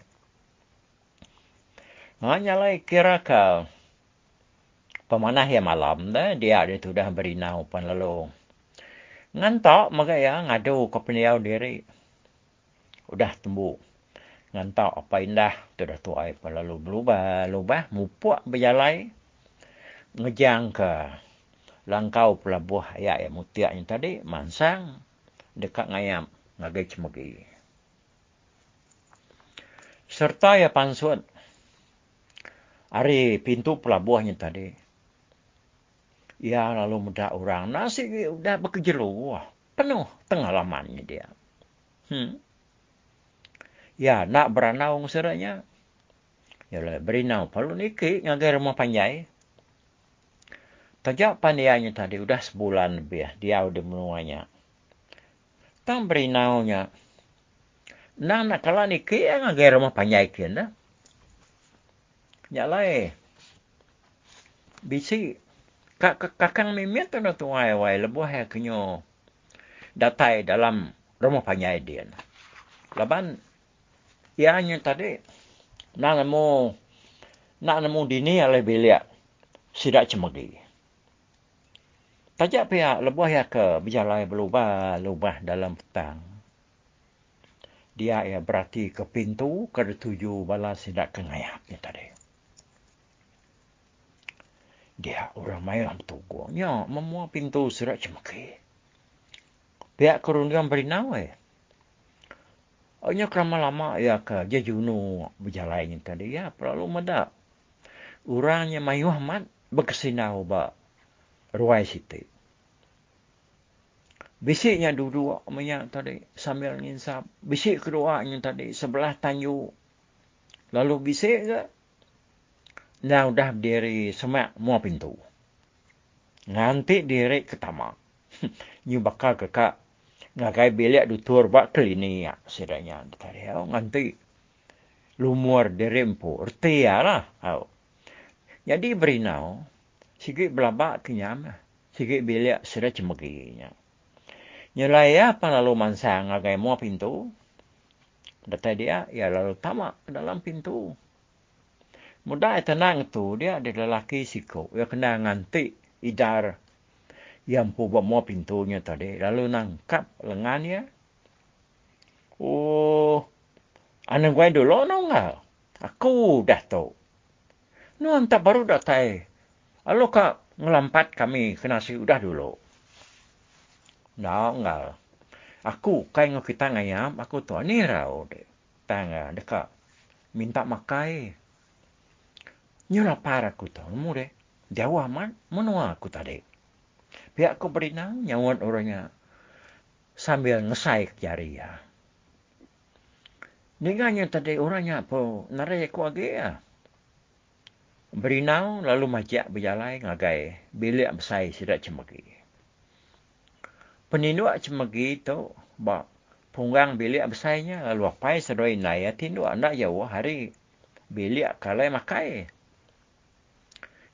Hanya kira ke pemanah ya malam dah dia ada tu dah berinau pan lalu. Ngantok maka ya ngadu ke peniau diri. Udah tumbuh. Ngantok apa indah tu dah tuai pan lalu berubah lubah mupuk berjalai ngejang ke langkau pelabuh ayat yang mutiak yang tadi mansang dekat ngayam ngagai cemegi. Serta ya pansut hari pintu pelabuhnya tadi. Ya lalu muda orang nasi udah bekerjeru penuh tengah lamannya dia. Hmm. Ya nak beranau seranya. Ya lah berinau palu niki ngagai rumah panjai Tajak pandianya tadi udah sebulan lebih dia udah menuanya. Tang berinaunya. Nang nak kalah ni ke yang agak rumah panjai kian dah. Nyalai. Bisi kakang mimiat tu nak tuai wai lebuh ya kenyo datai dalam rumah panjai dia. Laban ianya tadi nak nemu nak nemu dini oleh bilik sidak cemegi. Tajak pihak lebuh ya ke berjalan berubah lubah dalam petang. Dia ya berarti ke pintu ke tuju balas sidak kengayap ni tadi. Dia orang main tugu. Ya, memua pintu sidak cemaki. Pihak kerundian berinau eh. Hanya kerama lama ya ke dia junu berjalan ni tadi. Ya, perlu medak. Orangnya Mayu Ahmad berkesinau ba ruai situ. Bisiknya duduk minyak tadi sambil nginsap. Bisik keduanya tadi sebelah tanju. Lalu bisik ke? Nah udah berdiri semak mua pintu. Nganti diri ke tamak. Nyu bakal kekak. Ngakai bilik dutur bak klinik sidanya. Tadi oh, nganti lumur diri empu. Erti ya lah. Oh. Jadi berinau. Sikit belabak kenyam. Sikit bilik sudah cemeginya. Nyelai apa lalu mansang agai mua pintu. Data dia, ya lalu tamak dalam pintu. Mudah tenang tu, dia ada lelaki siko. Ya kena nganti idar yang pubah mua pintunya tadi. Lalu nangkap lengannya. Oh, anak gue dulu nonggal. Aku dah tahu. No, entah baru dah tahu. Lalu kak ngelampat kami kena si udah dulu. Nah. Aku kain ngok kita ngayam, aku tu ni rau de. Tanga dekat minta makai. Nyula para aku tu, mu de. Man, menua aku tadi. Pihak aku berinang, nyawat orangnya sambil ngesai jari ya. Ninganya tadi orangnya apa narai aku agi ya. Berinau lalu majak berjalan ngagai bilik besai sidak cemagi peninduk cemegi itu bak punggang bilik besarnya lalu apa sedoi naya tinduk anak jauh hari? Bilik kalai makai.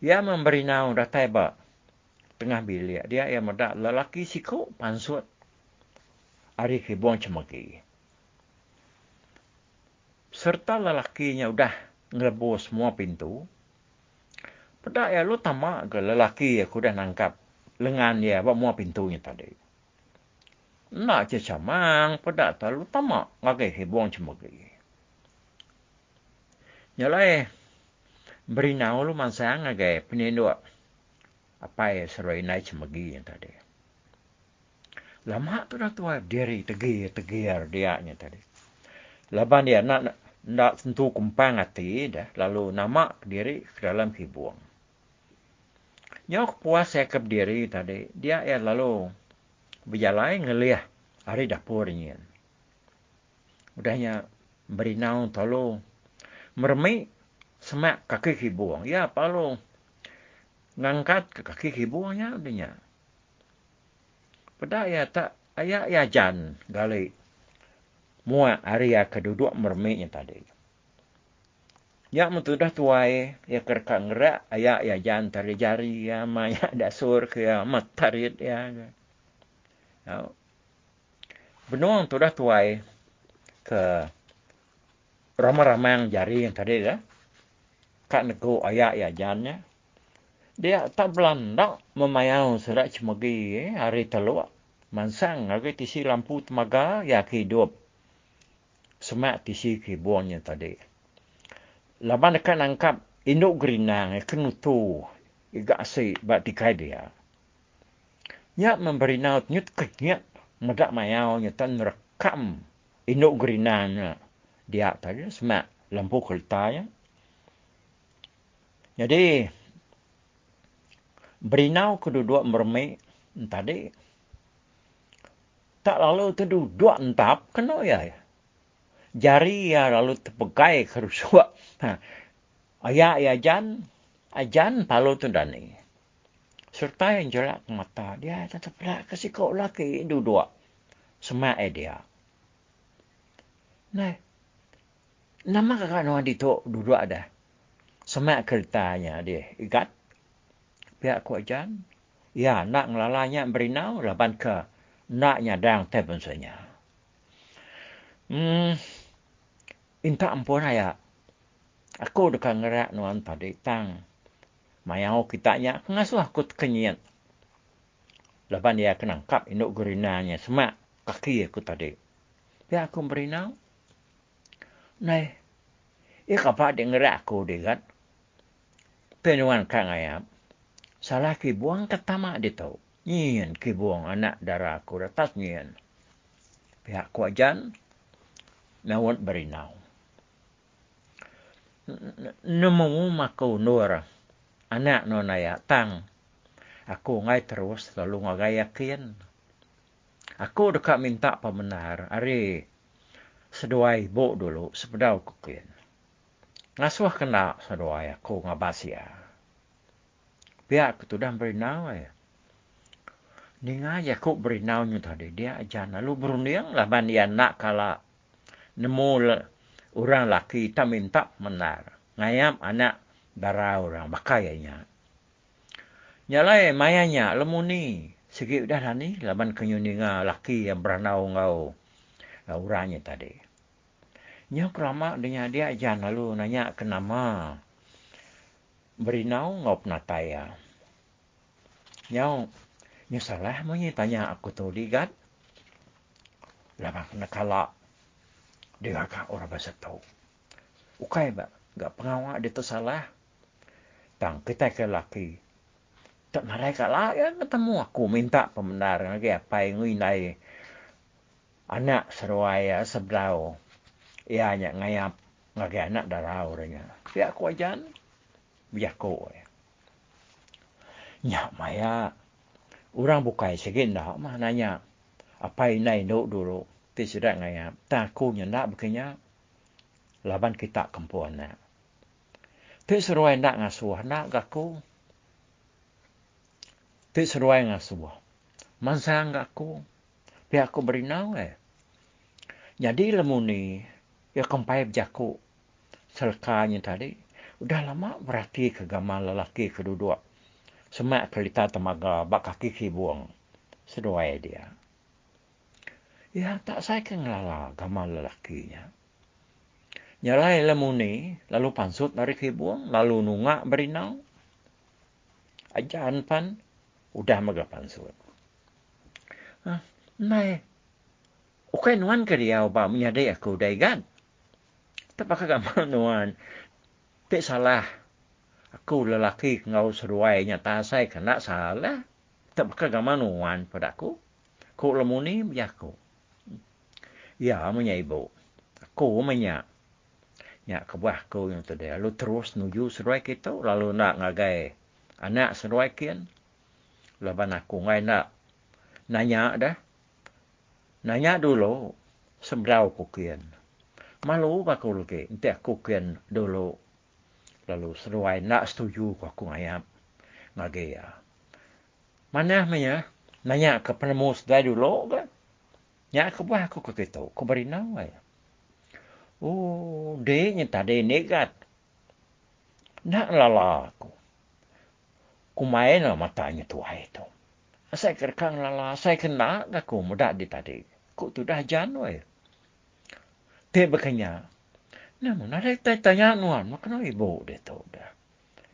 Ia memberi nau datai bak tengah bilik dia yang medak lelaki siku pansut. Hari kibong cemegi serta lelakinya udah ngelebus semua pintu. Pedak ya lu tamak ke lelaki aku dah nangkap. Lengan dia buat semua pintunya tadi nak je camang pada terlalu tamak ngagai hebong cuma gigi. Nyalai beri nau lu mansang ngagai penindu apa ya serai naik gigi yang tadi. Lama tu dah tua diri tegir tegir dia nya tadi. Laban dia nak nak tentu kumpang hati dah lalu nama diri ke dalam hibuang. Nyok puas ke diri tadi dia ya lalu berjalan ngeliah hari dapurnya. Udahnya beri naung tolo meremik semak kaki kibuang. Ya palu ngangkat ke kaki kibuangnya udahnya. Pada ya tak ayah ya jan gali mua hari ya keduduk meremiknya tadi. Ya mutudah tuai ya kerka ngerak ayah ya jan tari jari ya maya dasur ke ya matarit ya. Ya. Benuang tu dah tuai ke ramah-ramah jari yang tadi dah. Kak nego ayak ya jannya. Dia tak belandak memayau serak cemegi eh, hari teluk. Mansang lagi tisi lampu temaga ya hidup. Semak tisi kibuannya tadi. Laban dekat nangkap induk gerinang eh, kenutu. Iga asyik buat dikai dia. Nyak memberi naut nyut kenyat medak mayau nya tan rekam induk gerinanya dia tadi semak lampu kertanya. Jadi berinau kedua-dua mermai tadi tak lalu kedua entap kena ya. Jari ya lalu terpegai kerusuk. Ha. Ayah ya jan, ajan palu tu dani. Serta yang jelak ke mata dia tetap nak kasih kau laki duduk. Semak eh dia. Nah, nama kakak nuan di tu duduk ada. Semak keretanya dia. Ikat. Pihak kuat. Ya, nak ngelalanya berinau, laban ke nak nyadang tepen sebenarnya. Hmm, inta ampun ayah. Aku dekat ngerak nuan pada tang. Mayau kita nya ngasuh aku kenyat. Laban dia kenangkap induk gurinanya semak kaki aku tadi. Ya aku berinau. Nai, ia kapak dia ngerak aku dia kan. Penuan kang ayam. Salah ki buang ke tamak dia tahu. Nyian ki buang anak darah aku atas nyian. Pihak kuajan, nawat berinau. Nemu makau nur anak no naya tang. Aku ngai terus lalu ngagai yakin. Aku dekat minta pemenar. Ari seduai bo dulu sepedau kukin. Ngasuh kena seduai aku ngabasia. Biar aku tu dah berinau ya. Ninga ya aku berinau nyu tadi dia aja lalu berunding lah ban dia nak kala nemu orang laki tak minta menar. Ngayam anak darah orang bakayanya. Nyalai mayanya lemuni segi dah lah ni laban kenyuninga laki yang beranau ngau orangnya tadi. Nya kerama dengan dia ajan lalu nanya ke nama berinau ngau penataya. Nyau nya salah mo tanya aku tu ligat. Laban kena kalak dia orang bahasa tahu. Ukai ba, gak pengawal dia salah tang kita ke laki. Tak kat lah ya ketemu aku minta pembenar lagi apa yang nai anak seruai ya sebelau. Ya nya ngayap ngagi anak darah orangnya. Ya aku ajan biar ko ya. Maya orang bukai segin dah mah nanya apa yang nai no dulu. Tidak ngayap. Tak aku nyendak begini. Laban kita kempuan nak. Ti seruai nak ngasuh nak gaku. Seruai ngasuh. Mansa gaku. Pi aku berinau eh. Jadi lemu ni ya kempai berjaku selkanya tadi. Udah lama berarti ke gamal lelaki kedua. Semak kelita temaga bak kaki kibuang. Seruai dia. Ya tak saya kan lala gamal lelakinya. Nyalai lemu ni, lalu pansut dari kibuang, lalu nunga berinau. Ajaran pan, udah mega pansut. Ah, nai, okay nuan ke dia apa menyadai aku daigan. Tak gambar nuan. Tak salah. Aku lelaki ngau seruai nyata saya kena salah. Tak pakai gambar nuan pada aku. Kau lemu ni, ya aku. Ya, menyaibu. Aku menyak ya kebah ko yang tu dia lalu terus nuju seruai kita lalu nak ngagai anak seruai kian. Laban aku ngai nak nanya dah. Nanya dulu seberau ku kian. Malu ba ko lagi ente aku kian dulu. Lalu seruai nak setuju ku aku ngayap ngagai ya. Mana menya nanya ke penemu sedai dulu kan Ya, aku buat aku ke kita. Aku beri nama ya. Oh, dia tak ada negat. Nak lala aku. Ku main lah matanya tu hai tu. Saya kerkang lala, saya kena aku mudah di tadi. Ku tu dah janu ya. Dia berkanya. Namun ada tanya nuan, makna ibu dia tu dah.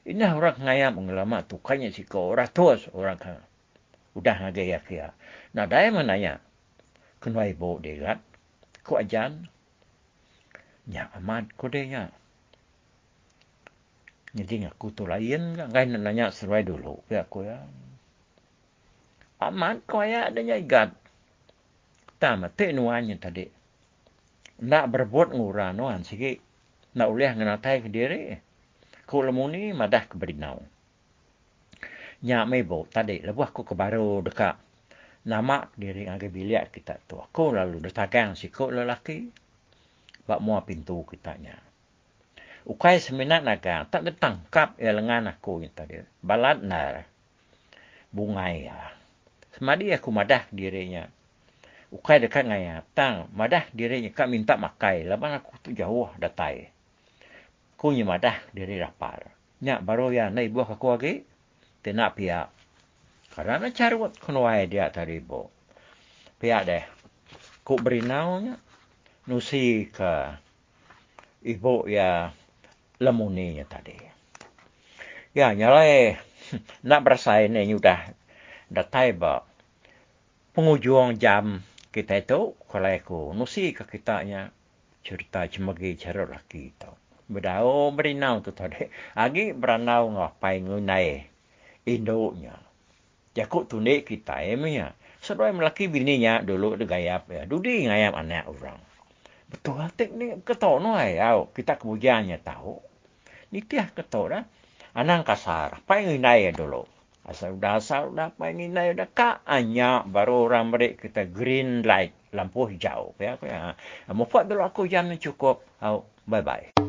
Ini orang ngaya mengelama tu kanya si kau orang tua orang kan. Udah ngaya kia. Nah, dia menanya. Kenapa ibu dia kan? Ku ajan, nya amat ko de nya jadi aku tu lain kan kan nanya seruai dulu ya aku ya. Amat ko ya ada nya igat tama te nuannya tadi. Nak berbuat nguran nuan sigi nak ulih ngena tai ke diri ko lemuni madah ke berinau nya mebo tadi. Lebuh aku ke baru dekat. Nama diri ngage bilik kita tu. Aku lalu detagang si ko lelaki bak mua pintu kitanya. Ukai seminat naga tak ada tangkap ya lengan aku yang tadi. Balat nar. bungai ya. Semadi aku madah dirinya. Ukai dekat ngaya. Tang, madah dirinya kak minta makai. Lepas aku tu jauh datai. Ku ni madah diri rapar. Nyak baru ya nai buah aku lagi. Tenak pihak. Karena wat kunuai dia tadi bu. Pihak deh. Ku beri naunya. Nusi ke ibu ya lemuninya tadi. Ya nyalai nak bersaing ni sudah datai ba penghujung jam kita itu kalau aku nusi ke kita nya cerita cemegi cara laki itu. Bedao berinau tu tadi. Agi beranau ngapai ngunai induknya. Jakut tunik kita emnya. Sedoi melaki bininya dulu gayap ya. Dudi ngayap anak orang. Betul hati ni ketok no ai. Kita kemudiannya tahu. Ni tiah ketok dah. Anang kasar. Pai ngunai dulu. Asal dah asal dah pengen naik dah kak hanya baru orang beri kita green light lampu hijau ya ya. Mau dulu aku jam cukup. Oh, bye bye.